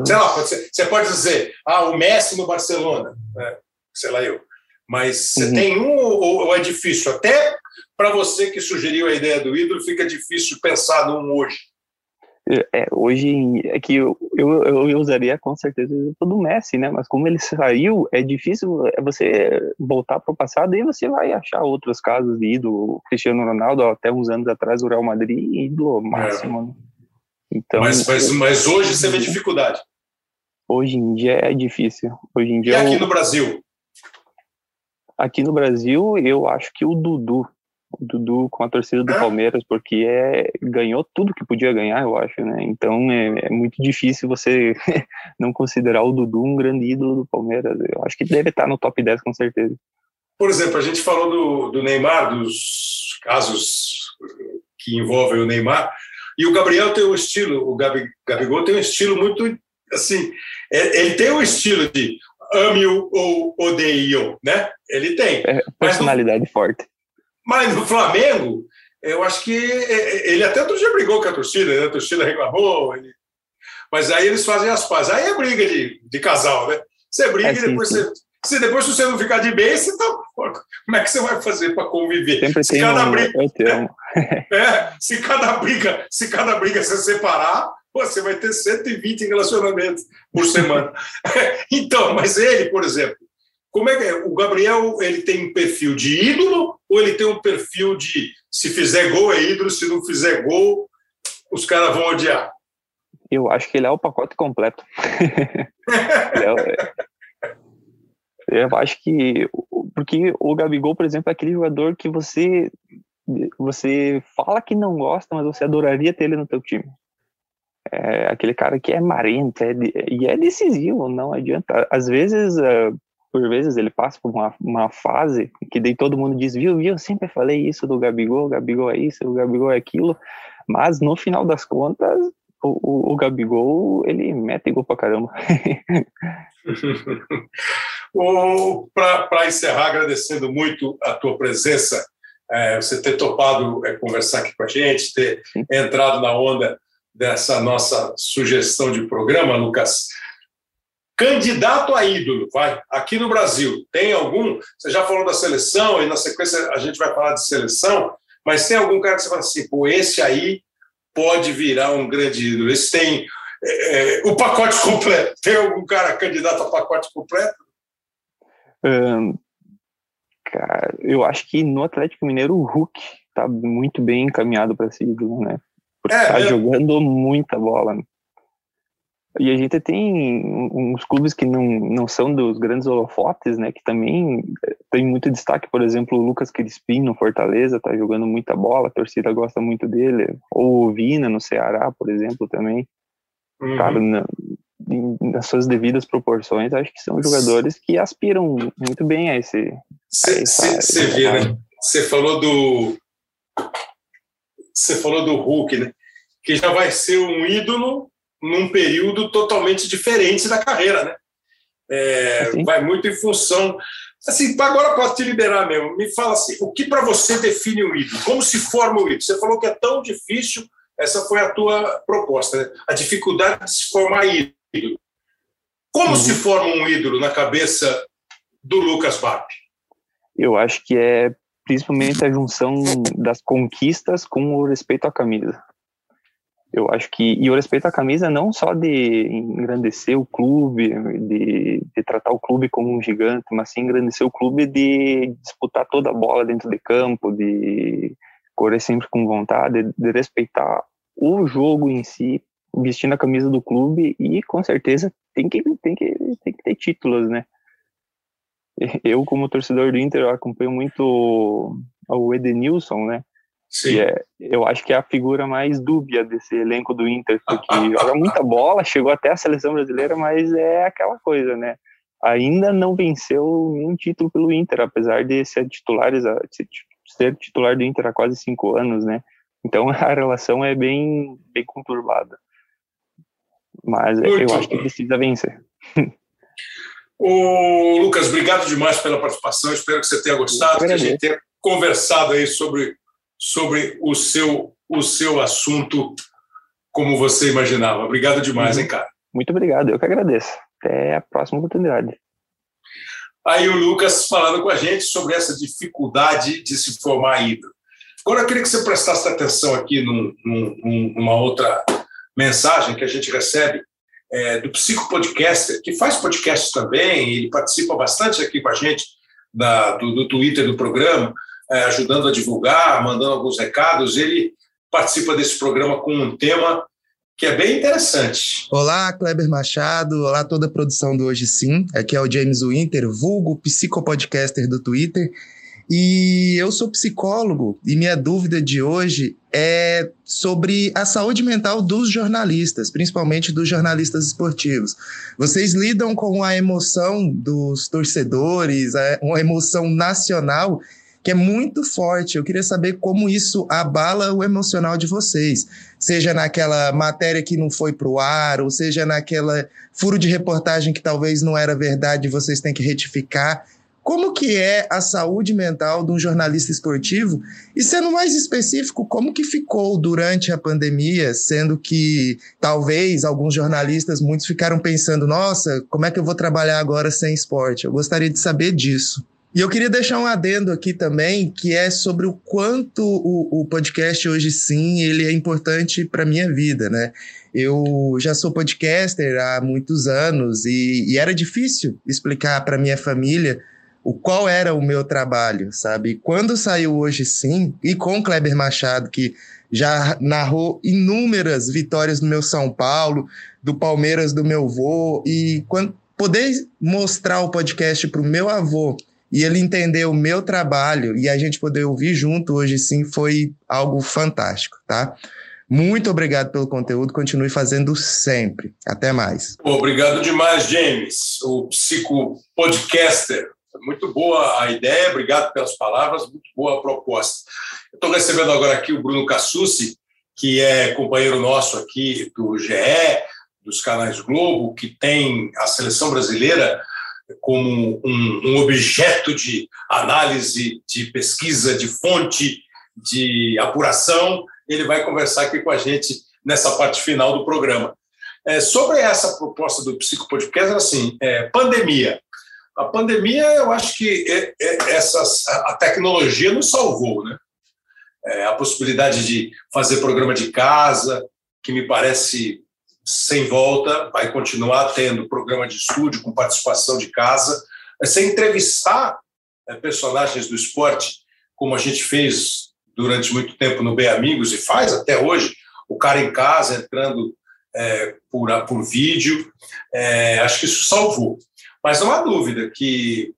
Sei lá, pode ser, você pode dizer, ah, o Messi no Barcelona, né? sei lá eu. Mas você uhum. tem um ou, ou é difícil? Até para você que sugeriu a ideia do ídolo, fica difícil pensar num hoje. É, hoje é que eu, eu, eu usaria com certeza o exemplo do Messi, né? Mas como ele saiu, é difícil é você voltar para o passado e você vai achar outros casos de ídolo. Cristiano Ronaldo, até uns anos atrás, o Real Madrid, ídolo máximo. É. Então, mas, mas, mas, hoje você vê dificuldade. Hoje em dia é difícil. Hoje em dia e aqui eu, no Brasil? Aqui no Brasil, eu acho que o Dudu o Dudu com a torcida do Palmeiras, porque é, ganhou tudo que podia ganhar, eu acho, né? Então é, é muito difícil você não considerar o Dudu um grande ídolo do Palmeiras. Eu acho que deve estar no top 10 com certeza. Por exemplo, a gente falou do, do Neymar, dos casos que envolvem o Neymar. E o Gabriel tem um estilo, o Gabi, Gabigol tem um estilo muito, assim, é, ele tem um estilo de ame ou odeio, né? Ele tem. É, personalidade mas no, forte. Mas no Flamengo, eu acho que é, ele até outro dia brigou com a torcida, né? a torcida reclamou, ele... mas aí eles fazem as pazes. Aí é briga de, de casal, né? Você briga é, e depois sim, você se depois você não ficar de bem, você tá, como é que você vai fazer para conviver? Sempre se tem cada um, briga, é, se cada briga, se cada briga se separar, você vai ter 120 relacionamentos por semana. então, mas ele, por exemplo, como é que é? O Gabriel, ele tem um perfil de ídolo ou ele tem um perfil de se fizer gol é ídolo, se não fizer gol, os caras vão odiar? Eu acho que ele é o pacote completo. é, eu acho que porque o Gabigol, por exemplo, é aquele jogador que você você fala que não gosta, mas você adoraria ter ele no teu time. É aquele cara que é marento é, e é decisivo, não adianta. Às vezes, uh, por vezes, ele passa por uma, uma fase que daí todo mundo diz, viu, viu, eu sempre falei isso do Gabigol, o Gabigol é isso, o Gabigol é aquilo, mas no final das contas, o, o, o Gabigol, ele mete gol pra caramba. Para encerrar, agradecendo muito a tua presença, é, você ter topado é, conversar aqui com a gente, ter entrado na onda dessa nossa sugestão de programa, Lucas. Candidato a ídolo, vai, aqui no Brasil, tem algum? Você já falou da seleção, e na sequência a gente vai falar de seleção, mas tem algum cara que você fala assim, pô, esse aí pode virar um grande ídolo? Esse tem é, é o pacote completo. Tem algum cara candidato a pacote completo? cara, eu acho que no Atlético Mineiro o Hulk tá muito bem encaminhado para ser ídolo, né? Porque é, tá é. jogando muita bola. Né? E a gente tem uns clubes que não, não são dos grandes holofotes, né? Que também eh, tem muito destaque. Por exemplo, o Lucas Crispim no Fortaleza tá jogando muita bola, a torcida gosta muito dele. Ou o Vina no Ceará, por exemplo, também. Uhum. Cara, na, nas suas devidas proporções, acho que são jogadores que aspiram muito bem a esse. Você vê, né? Você falou do. Você falou do Hulk, né? Que já vai ser um ídolo num período totalmente diferente da carreira, né? É, vai muito em função. Assim, agora posso te liberar mesmo. Me fala assim, o que para você define o ídolo? Como se forma o ídolo? Você falou que é tão difícil. Essa foi a tua proposta, né? A dificuldade de se formar ídolo. Como uhum. se forma um ídolo na cabeça do Lucas Bap? Eu acho que é principalmente a junção das conquistas com o respeito à camisa. Eu acho que e o respeito à camisa não só de engrandecer o clube, de, de tratar o clube como um gigante, mas sim engrandecer o clube de disputar toda a bola dentro de campo, de correr sempre com vontade, de, de respeitar o jogo em si, vestindo a camisa do clube e com certeza tem que, tem que, tem que ter títulos, né? Eu, como torcedor do Inter, acompanho muito o Edenilson, né? Sim. É, eu acho que é a figura mais dúbia desse elenco do Inter, porque joga muita bola, chegou até a seleção brasileira, mas é aquela coisa, né? Ainda não venceu nenhum título pelo Inter, apesar de ser titulares, ser titular do Inter há quase cinco anos, né? Então a relação é bem, bem conturbada. Mas Muito eu acho que precisa vencer. O Lucas, obrigado demais pela participação. Espero que você tenha gostado, que a gente tenha conversado aí sobre, sobre o, seu, o seu assunto como você imaginava. Obrigado demais, uhum. hein, cara? Muito obrigado, eu que agradeço. Até a próxima oportunidade. Aí o Lucas falando com a gente sobre essa dificuldade de se formar ídolo. Agora eu queria que você prestasse atenção aqui num, num, numa outra mensagem que a gente recebe é, do Psicopodcaster, que faz podcast também, ele participa bastante aqui com a gente da, do, do Twitter do programa, é, ajudando a divulgar, mandando alguns recados. Ele participa desse programa com um tema que é bem interessante. Olá, Kleber Machado. Olá, toda a produção do Hoje Sim. Aqui é o James Winter, vulgo psicopodcaster do Twitter. E eu sou psicólogo e minha dúvida de hoje é sobre a saúde mental dos jornalistas, principalmente dos jornalistas esportivos. Vocês lidam com a emoção dos torcedores, uma emoção nacional, que é muito forte. Eu queria saber como isso abala o emocional de vocês, seja naquela matéria que não foi para o ar, ou seja naquela furo de reportagem que talvez não era verdade, vocês têm que retificar. Como que é a saúde mental de um jornalista esportivo? E sendo mais específico, como que ficou durante a pandemia, sendo que talvez alguns jornalistas, muitos ficaram pensando, nossa, como é que eu vou trabalhar agora sem esporte? Eu gostaria de saber disso. E eu queria deixar um adendo aqui também, que é sobre o quanto o, o podcast hoje sim, ele é importante para minha vida, né? Eu já sou podcaster há muitos anos e, e era difícil explicar para minha família o qual era o meu trabalho, sabe? Quando saiu hoje sim, e com Kleber Machado, que já narrou inúmeras vitórias do meu São Paulo, do Palmeiras do meu avô, e quando poder mostrar o podcast para o meu avô e ele entender o meu trabalho e a gente poder ouvir junto hoje sim foi algo fantástico, tá? Muito obrigado pelo conteúdo, continue fazendo sempre. Até mais. Obrigado demais, James, o psico podcaster. Muito boa a ideia, obrigado pelas palavras, muito boa a proposta. Estou recebendo agora aqui o Bruno Cassucci, que é companheiro nosso aqui do GE, dos canais Globo, que tem a seleção brasileira como um, um objeto de análise, de pesquisa, de fonte, de apuração. Ele vai conversar aqui com a gente nessa parte final do programa. É, sobre essa proposta do Psicopodcast, assim, é, pandemia. A pandemia, eu acho que é, é, essas, a tecnologia nos salvou, né? É, a possibilidade de fazer programa de casa, que me parece sem volta, vai continuar tendo programa de estúdio com participação de casa, entrevistar é, personagens do esporte, como a gente fez durante muito tempo no Bem Amigos e faz até hoje, o cara em casa entrando é, por, por vídeo, é, acho que isso salvou. Mas não há dúvida que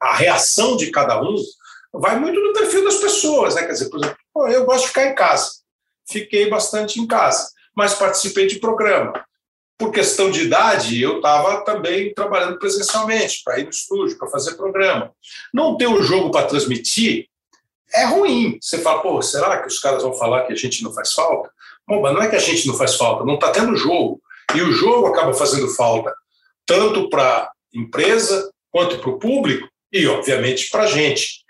a reação de cada um vai muito no perfil das pessoas, né? Quer dizer, por exemplo, eu gosto de ficar em casa. Fiquei bastante em casa, mas participei de programa. Por questão de idade, eu estava também trabalhando presencialmente, para ir no estúdio, para fazer programa. Não ter o um jogo para transmitir é ruim. Você fala, pô, será que os caras vão falar que a gente não faz falta? Bom, mas não é que a gente não faz falta, não está tendo jogo. E o jogo acaba fazendo falta tanto para a empresa quanto para o público e, obviamente, para a gente.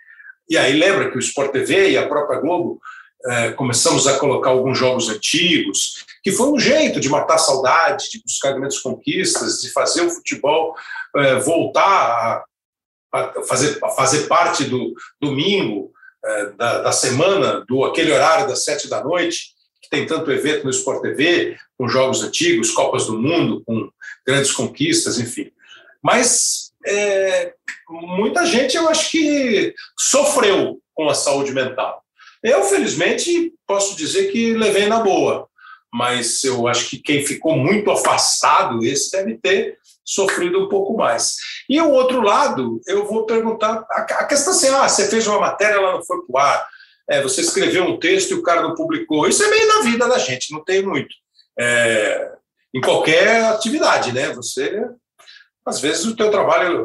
E aí lembra que o Sport TV e a própria Globo eh, começamos a colocar alguns jogos antigos, que foi um jeito de matar a saudade, de buscar grandes conquistas, de fazer o futebol eh, voltar a, a, fazer, a fazer parte do domingo, eh, da, da semana, do aquele horário das sete da noite, tem tanto evento no Sport TV, com jogos antigos, Copas do Mundo, com grandes conquistas, enfim. Mas é, muita gente, eu acho que sofreu com a saúde mental. Eu, felizmente, posso dizer que levei na boa, mas eu acho que quem ficou muito afastado, esse deve ter sofrido um pouco mais. E o outro lado, eu vou perguntar, a questão assim, ah, você fez uma matéria, ela não foi para o ar, é, você escreveu um texto e o cara não publicou, isso é meio na vida da gente, não tem muito. É, em qualquer atividade, né? Você, às vezes, o teu trabalho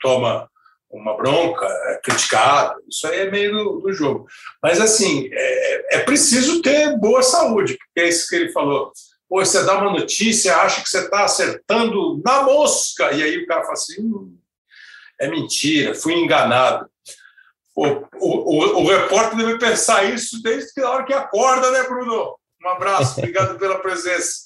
toma uma bronca, é criticado, isso aí é meio do, do jogo. Mas, assim, é, é, preciso ter boa saúde, porque é isso que ele falou. Pô, você dá uma notícia, acha que você está acertando na mosca, e aí o cara fala assim, hum, é mentira, fui enganado. O, o, o, repórter deve pensar isso desde a hora que acorda, né, Bruno? Um abraço, obrigado pela presença.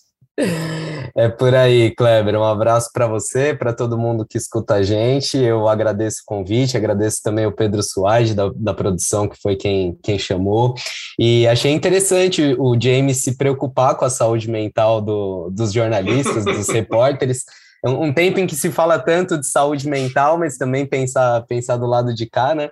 É por aí, Kleber. Um abraço para você, para todo mundo que escuta a gente. Eu agradeço o convite, agradeço também o Pedro Suárez, da, da produção, que foi quem, quem chamou. E achei interessante o James se preocupar com a saúde mental do, dos jornalistas, dos repórteres. É um tempo em que se fala tanto de saúde mental, mas também pensar, pensar do lado de cá, né?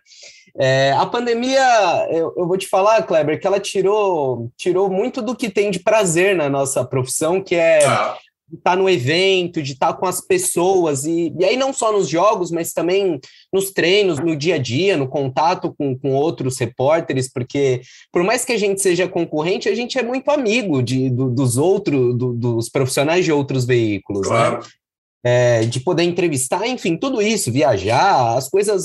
É, a pandemia, eu, eu, vou te falar, Kleber, que ela tirou, tirou muito do que tem de prazer na nossa profissão, que é ah. estar no evento, de estar com as pessoas, e, e aí não só nos jogos, mas também nos treinos, no dia a dia, no contato com, com outros repórteres, porque por mais que a gente seja concorrente, a gente é muito amigo de, do, dos outros, do, dos profissionais de outros veículos, né? claro. né? É, de poder entrevistar, enfim, tudo isso, viajar, as coisas,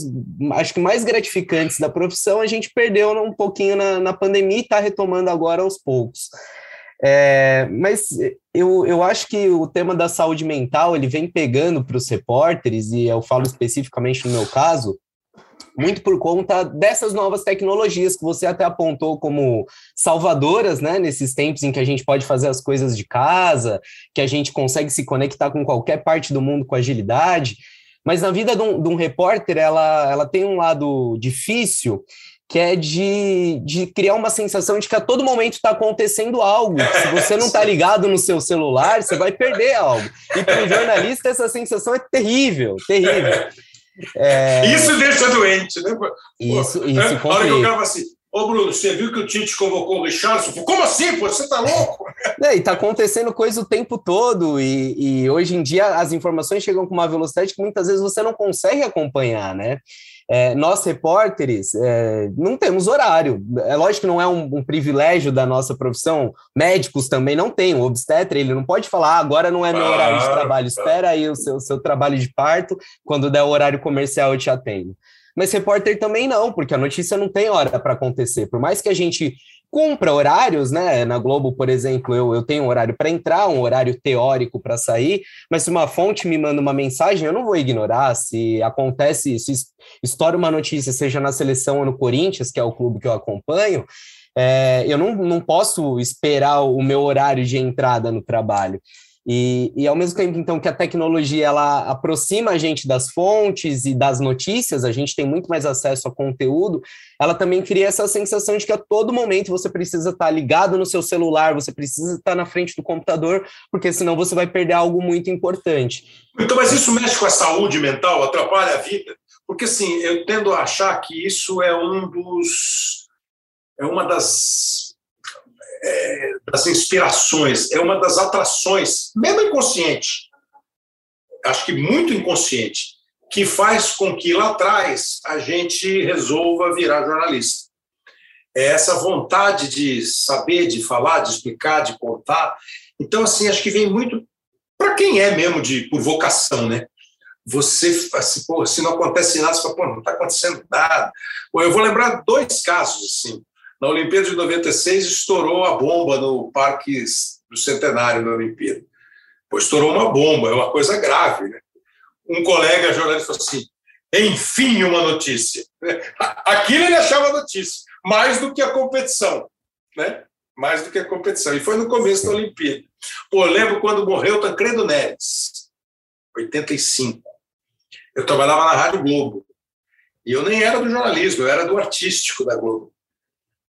acho que mais gratificantes da profissão, a gente perdeu um pouquinho na, na pandemia e está retomando agora aos poucos. É, mas eu, eu acho que o tema da saúde mental ele vem pegando para os repórteres, e eu falo especificamente no meu caso, muito por conta dessas novas tecnologias que você até apontou como salvadoras, né? Nesses tempos em que a gente pode fazer as coisas de casa, que a gente consegue se conectar com qualquer parte do mundo com agilidade. Mas na vida de um, de um repórter, ela, ela tem um lado difícil, que é de, de criar uma sensação de que a todo momento está acontecendo algo. Se você não está ligado no seu celular, você vai perder algo. E para o jornalista, essa sensação é terrível, terrível. É... Isso deixa doente, né? Isso, isso. É, a hora que eu ficava assim, Ô, Bruno, você viu que o Tite convocou o Richardson? Como assim? Pô, você tá louco? É, e tá acontecendo coisa o tempo todo, e, e, hoje em dia as informações chegam com uma velocidade que muitas vezes você não consegue acompanhar, né? É, nós, repórteres, é, não temos horário. É lógico que não é um, um, privilégio da nossa profissão. Médicos também não têm. O obstetra, ele não pode falar, ah, agora não é meu horário de trabalho, espera aí o seu, seu trabalho de parto, quando der o horário comercial eu te atendo. Mas repórter também não, porque a notícia não tem hora para acontecer. Por mais que a gente cumpra horários, né? Na Globo, por exemplo, eu, eu tenho um horário para entrar, um horário teórico para sair, mas se uma fonte me manda uma mensagem, eu não vou ignorar. Se acontece, se estoura uma notícia, seja na seleção ou no Corinthians, que é o clube que eu acompanho, é, eu não, não posso esperar o meu horário de entrada no trabalho. E, e ao mesmo tempo, então, que a tecnologia ela aproxima a gente das fontes e das notícias, a gente tem muito mais acesso a conteúdo, ela também cria essa sensação de que a todo momento você precisa estar ligado no seu celular, você precisa estar na frente do computador, porque senão você vai perder algo muito importante. Então, mas isso mexe com a saúde mental, atrapalha a vida? Porque, assim, eu tendo a achar que isso é um dos. É uma das das inspirações, é uma das atrações, mesmo inconsciente, acho que muito inconsciente, que faz com que lá atrás a gente resolva virar jornalista. É essa vontade de saber, de falar, de explicar, de contar. Então, assim, acho que vem muito para quem é mesmo de por vocação, né? Você, assim, pô, se não acontece nada, você fala, pô, não está acontecendo nada. Eu vou lembrar dois casos, assim. Na Olimpíada de 96, estourou a bomba no Parque do Centenário da Olimpíada. Pô, estourou uma bomba, é uma coisa grave. Né? Um colega jornalista falou assim: enfim, uma notícia. Aquilo ele achava notícia, mais do que a competição. Né? Mais do que a competição. E foi no começo da Olimpíada. Pô, lembro quando morreu Tancredo Neves, 85. Eu trabalhava na Rádio Globo. E eu nem era do jornalismo, eu era do artístico da Globo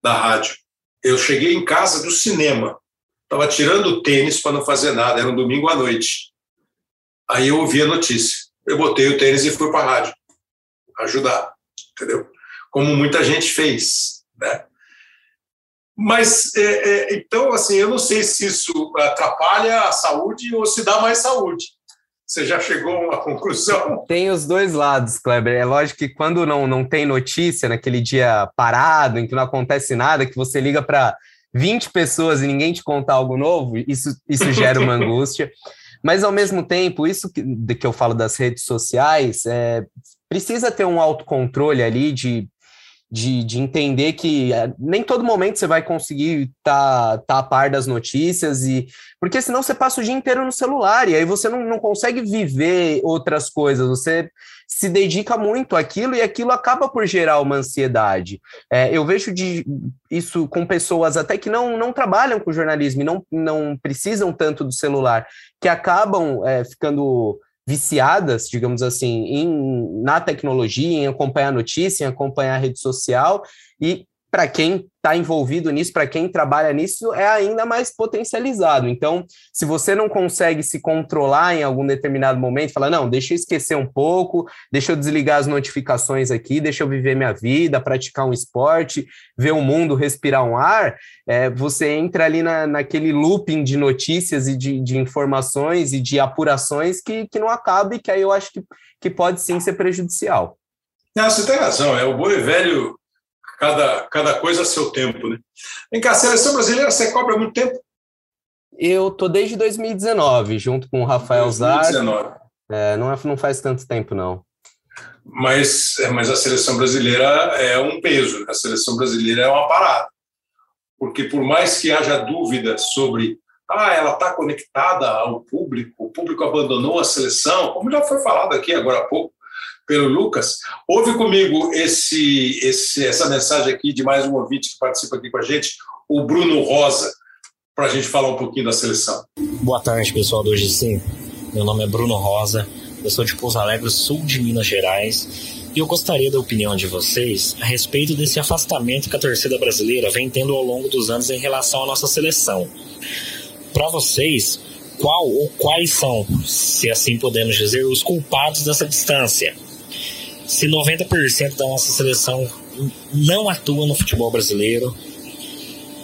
da rádio. Eu cheguei em casa do cinema, estava tirando o tênis para não fazer nada, era um domingo à noite. Aí eu ouvi a notícia. Eu botei o tênis e fui para a rádio ajudar, entendeu? Como muita gente fez, né? Mas, é, é, então, assim, eu não sei se isso atrapalha a saúde ou se dá mais saúde. Você já chegou a uma conclusão? Tem os dois lados, Kleber. É lógico que quando não, não tem notícia, naquele dia parado, em que não acontece nada, que você liga para 20 pessoas e ninguém te conta algo novo, isso, isso gera uma angústia. Mas, ao mesmo tempo, isso que, de que eu falo das redes sociais, é, precisa ter um autocontrole ali de de, de entender que é, nem todo momento você vai conseguir estar tá, tá a par das notícias, e porque senão você passa o dia inteiro no celular, e aí você não, não consegue viver outras coisas, você se dedica muito àquilo e aquilo acaba por gerar uma ansiedade. É, eu vejo de, isso com pessoas até que não, não trabalham com jornalismo e não, não precisam tanto do celular, que acabam é, ficando viciadas, digamos assim, em, na tecnologia, em acompanhar notícia, em acompanhar a rede social, e para quem está envolvido nisso, para quem trabalha nisso, é ainda mais potencializado. Então, se você não consegue se controlar em algum determinado momento, fala, não, deixa eu esquecer um pouco, deixa eu desligar as notificações aqui, deixa eu viver minha vida, praticar um esporte, ver o mundo, respirar um ar, é, você entra ali na, naquele looping de notícias e de, de informações e de apurações que, que não acaba e que aí eu acho que, que pode sim ser prejudicial. Não, você tem razão, é o bom e velho cada, cada coisa a seu tempo. Né? Vem cá, a seleção brasileira você cobra há muito tempo? Eu tô desde 2019, junto com o Rafael 2019. Zar. É, não, é, não faz tanto tempo, não. Mas, é, mas a seleção brasileira é um peso, né? a seleção brasileira é uma parada. Porque por mais que haja dúvida sobre ah, ela está conectada ao público, o público abandonou a seleção, como já foi falado aqui agora há pouco pelo Lucas. Ouve comigo esse, esse, essa mensagem aqui de mais um ouvinte que participa aqui com a gente, o Bruno Rosa, para a gente falar um pouquinho da seleção. Boa tarde, pessoal do Hoje Sim. Meu nome é Bruno Rosa, eu sou de Pouso Alegre, sul de Minas Gerais, e eu gostaria da opinião de vocês a respeito desse afastamento que a torcida brasileira vem tendo ao longo dos anos em relação à nossa seleção. Para vocês, qual ou quais são, se assim podemos dizer, os culpados dessa distância? Se 90% da nossa seleção não atua no futebol brasileiro,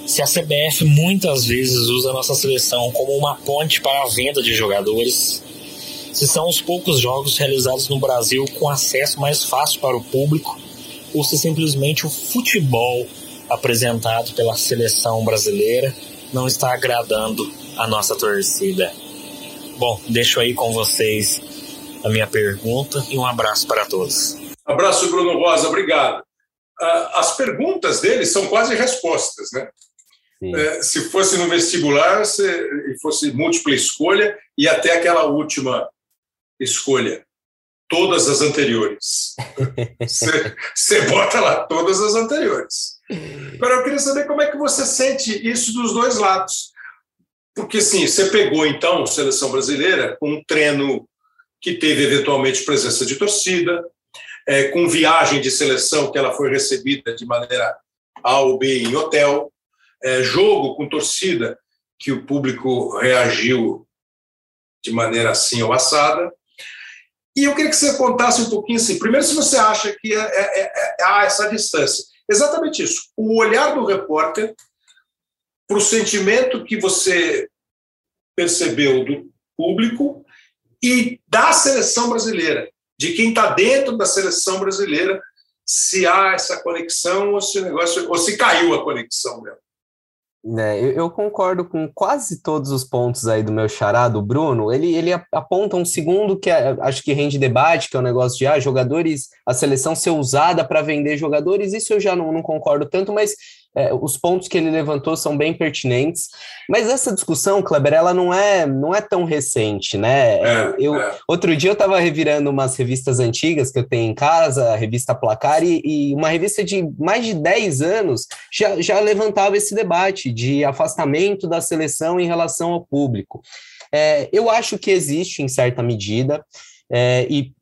se a CBF muitas vezes usa a nossa seleção como uma ponte para a venda de jogadores, se são os poucos jogos realizados no Brasil com acesso mais fácil para o público, ou se simplesmente o futebol apresentado pela seleção brasileira não está agradando a nossa torcida. Bom, deixo aí com vocês a minha pergunta e um abraço para todos. Abraço, Bruno Rosa, obrigado. Ah, as perguntas dele são quase respostas, né? É, se fosse no vestibular, se fosse múltipla escolha e até aquela última escolha, todas as anteriores. Você bota lá todas as anteriores. Agora, eu queria saber como é que você sente isso dos dois lados. Porque, sim, você pegou, então, seleção brasileira com um treino que teve, eventualmente, presença de torcida, é, com viagem de seleção que ela foi recebida de maneira A ou B em hotel, é, jogo com torcida que o público reagiu de maneira assim ou assada. E eu queria que você contasse um pouquinho assim. Primeiro, se você acha que é, é, é, é há essa distância. Exatamente isso. O olhar do repórter para o sentimento que você percebeu do público e da seleção brasileira, de quem está dentro da seleção brasileira, se há essa conexão ou se o negócio ou se caiu a conexão mesmo. É, eu, eu, concordo com quase todos os pontos aí do meu xará, do Bruno. Ele, ele aponta um segundo que é, acho que rende debate, que é o um negócio de ah, jogadores, a seleção ser usada para vender jogadores. Isso eu já não, não concordo tanto, mas é, os pontos que ele levantou são bem pertinentes, mas essa discussão, Kleber, ela não é, não é tão recente, né? É, eu, é. Outro dia eu estava revirando umas revistas antigas que eu tenho em casa, a revista Placar, e, e, uma revista de mais de 10 anos já, já levantava esse debate de afastamento da seleção em relação ao público. É, eu acho que existe em certa medida, é, e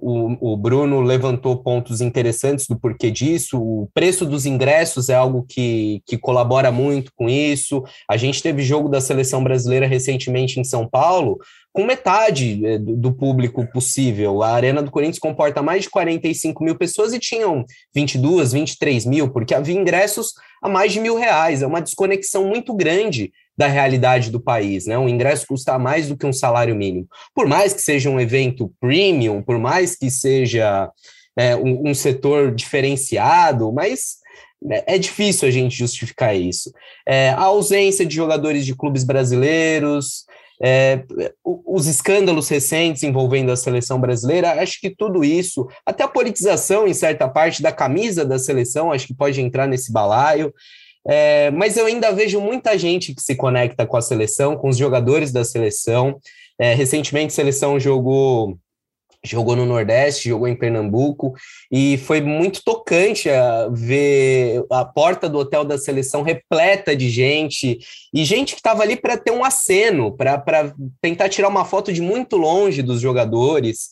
o, o, Bruno levantou pontos interessantes do porquê disso. O preço dos ingressos é algo que, que colabora muito com isso. A gente teve jogo da seleção brasileira recentemente em São Paulo, com metade é, do público possível. A Arena do Corinthians comporta mais de 45 mil pessoas e tinham 22, 23 mil, porque havia ingressos a mais de mil reais. É uma desconexão muito grande da realidade do país, né? Um ingresso custa mais do que um salário mínimo. Por mais que seja um evento premium, por mais que seja é, um, um, setor diferenciado, mas né, é difícil a gente justificar isso. É, a ausência de jogadores de clubes brasileiros, é, os escândalos recentes envolvendo a seleção brasileira, acho que tudo isso, até a politização em certa parte da camisa da seleção, acho que pode entrar nesse balaio. É, mas eu ainda vejo muita gente que se conecta com a seleção, com os jogadores da seleção. É, recentemente, a seleção jogou jogou no Nordeste, jogou em Pernambuco, e foi muito tocante a ver a porta do hotel da seleção repleta de gente, e gente que estava ali para ter um aceno, para tentar tirar uma foto de muito longe dos jogadores.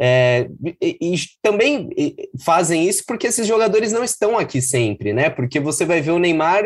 É, e, e, também fazem isso porque esses jogadores não estão aqui sempre, né? Porque você vai ver o Neymar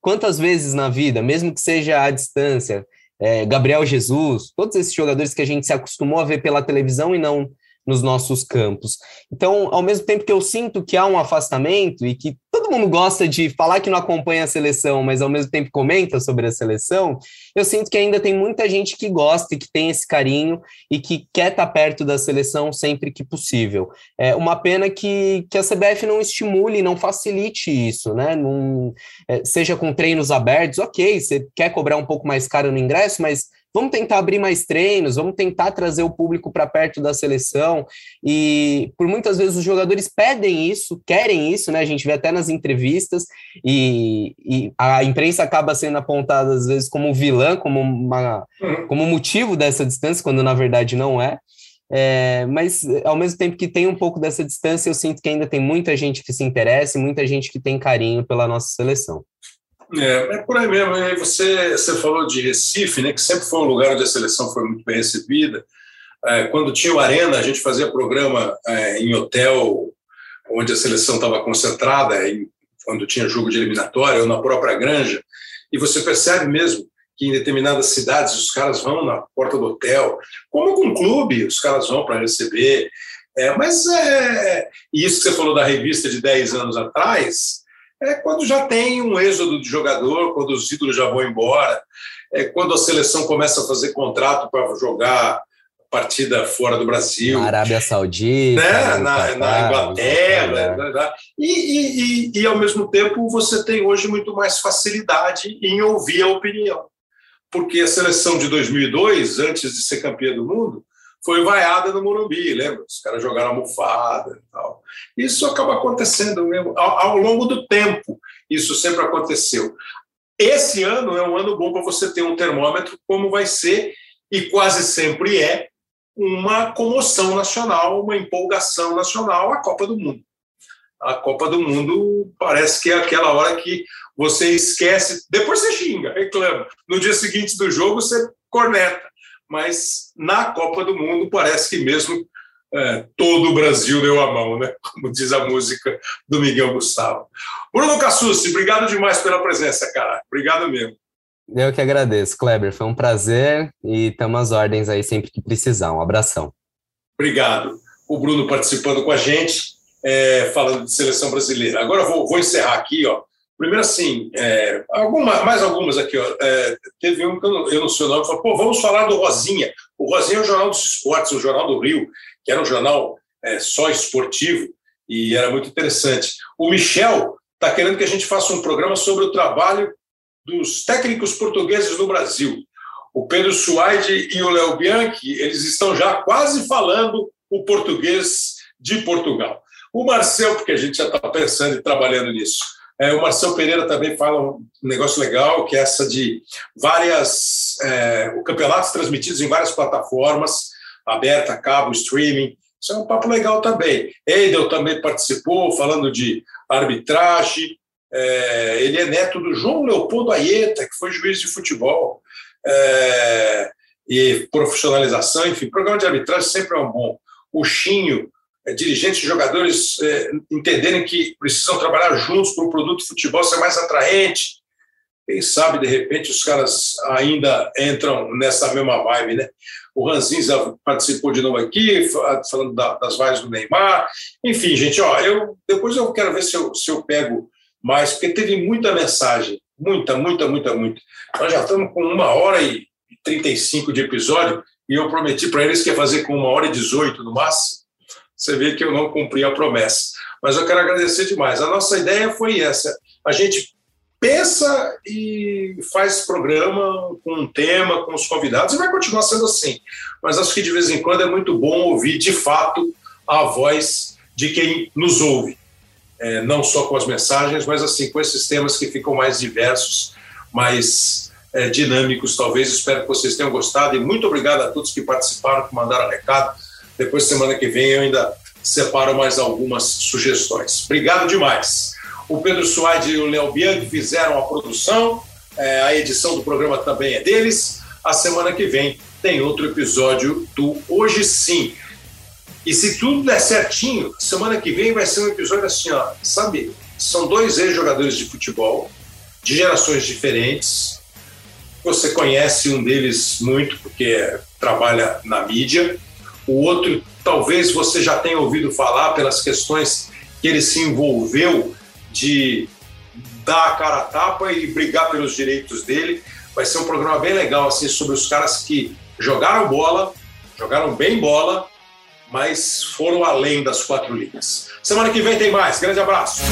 quantas vezes na vida, mesmo que seja à distância, é, Gabriel Jesus, todos esses jogadores que a gente se acostumou a ver pela televisão e não nos nossos campos. Então, ao mesmo tempo que eu sinto que há um afastamento e que todo mundo gosta de falar que não acompanha a seleção, mas ao mesmo tempo comenta sobre a seleção, eu sinto que ainda tem muita gente que gosta e que tem esse carinho e que quer estar perto da seleção sempre que possível. É uma pena que, que a CBF não estimule, não facilite isso, né? Num, é, seja com treinos abertos, ok, você quer cobrar um pouco mais caro no ingresso, mas vamos tentar abrir mais treinos, vamos tentar trazer o público para perto da seleção. E por muitas vezes os jogadores pedem isso, querem isso, né? A gente vê até nas entrevistas, e, e a imprensa acaba sendo apontada às vezes como vilã, como, uma, como motivo dessa distância, quando na verdade não é. É, mas ao mesmo tempo que tem um pouco dessa distância, eu sinto que ainda tem muita gente que se interessa e muita gente que tem carinho pela nossa seleção. É, é por aí mesmo. E você, você falou de Recife, né, que sempre foi um lugar onde a seleção foi muito bem recebida. É, quando tinha o Arena, a gente fazia programa é, em hotel onde a seleção estava concentrada, quando tinha jogo de eliminatória, ou na própria granja, e você percebe mesmo que em determinadas cidades os caras vão na porta do hotel, como com um clube, os caras vão para receber. É, mas é, isso que você falou da revista de 10 anos atrás, é quando já tem um êxodo de jogador, quando os ídolos já vão embora, é quando a seleção começa a fazer contrato para jogar partida fora do Brasil. Na Arábia Saudita, né? na, na, Inglaterra. Né? né? E, e, e, e, ao mesmo tempo, você tem hoje muito mais facilidade em ouvir a opinião porque a seleção de 2002, antes de ser campeã do mundo, foi vaiada no Morumbi, lembra? Os caras jogaram almofada e tal. Isso acaba acontecendo mesmo ao, ao longo do tempo. Isso sempre aconteceu. Esse ano é um ano bom para você ter um termômetro, como vai ser, e quase sempre é, uma comoção nacional, uma empolgação nacional, a Copa do Mundo. A Copa do Mundo parece que é aquela hora que você esquece, depois você xinga, reclama. No dia seguinte do jogo você corneta. Mas na Copa do Mundo parece que mesmo é, todo o Brasil deu a mão, né? Como diz a música do Miguel Gustavo. Bruno Cassucci, obrigado demais pela presença, cara. Obrigado mesmo. Eu que agradeço, Kleber. Foi um prazer e estamos às ordens aí sempre que precisar. Um abração. Obrigado. O Bruno participando com a gente, é, falando de seleção brasileira. Agora vou, vou encerrar aqui, ó Primeiro, assim, é, alguma, mais algumas aqui. Ó, é, teve um que eu não, eu não sei o nome, falou, pô, vamos falar do Rosinha. O Rosinha é o Jornal dos Esportes, o Jornal do Rio, que era um jornal é, só esportivo e era muito interessante. O Michel está querendo que a gente faça um programa sobre o trabalho dos técnicos portugueses no Brasil. O Pedro Suaide e o Léo Bianchi, eles estão já quase falando o português de Portugal. O Marcel, porque a gente já está pensando e trabalhando nisso. É, o Marcelo Pereira também fala um negócio legal, que é essa de várias é, campeonatos transmitidos em várias plataformas, aberta, cabo, streaming. Isso é um papo legal também. Eidel também participou, falando de arbitragem. É, ele é neto do João Leopoldo Aieta, que foi juiz de futebol. É, e profissionalização, enfim, programa de arbitragem sempre é um bom. O Chinho é, dirigentes e jogadores é, entenderem que precisam trabalhar juntos para o produto de futebol ser mais atraente. Quem sabe, de repente, os caras ainda entram nessa mesma vibe, né? O Ranzinza participou de novo aqui, falando das vaias do Neymar. Enfim, gente, ó, eu, depois eu quero ver se eu, se eu pego mais, porque teve muita mensagem, muita, muita, muita, muita. Nós já estamos com uma hora e 35 de episódio, e eu prometi para eles que ia fazer com uma hora e 18 no máximo você vê que eu não cumpri a promessa. Mas eu quero agradecer demais. A nossa ideia foi essa. A gente pensa e faz programa com um tema, com os convidados, e vai continuar sendo assim. Mas acho que de vez em quando é muito bom ouvir, de fato, a voz de quem nos ouve. É, não só com as mensagens, mas assim com esses temas que ficam mais diversos, mais é, dinâmicos, talvez. Espero que vocês tenham gostado e muito obrigado a todos que participaram, que mandaram recado. Depois, semana que vem, eu ainda separo mais algumas sugestões. Obrigado demais. O Pedro Suárez e o Léo Bianchi fizeram a produção, é, a edição do programa também é deles. A semana que vem tem outro episódio do Hoje Sim. E se tudo der certinho, semana que vem vai ser um episódio assim, ó, sabe? São dois ex-jogadores de futebol, de gerações diferentes. Você conhece um deles muito, porque trabalha na mídia o outro talvez você já tenha ouvido falar pelas questões que ele se envolveu de dar a cara a tapa e brigar pelos direitos dele. Vai ser um programa bem legal assim sobre os caras que jogaram bola, jogaram bem bola, mas foram além das quatro linhas. Semana que vem tem mais. Grande abraço.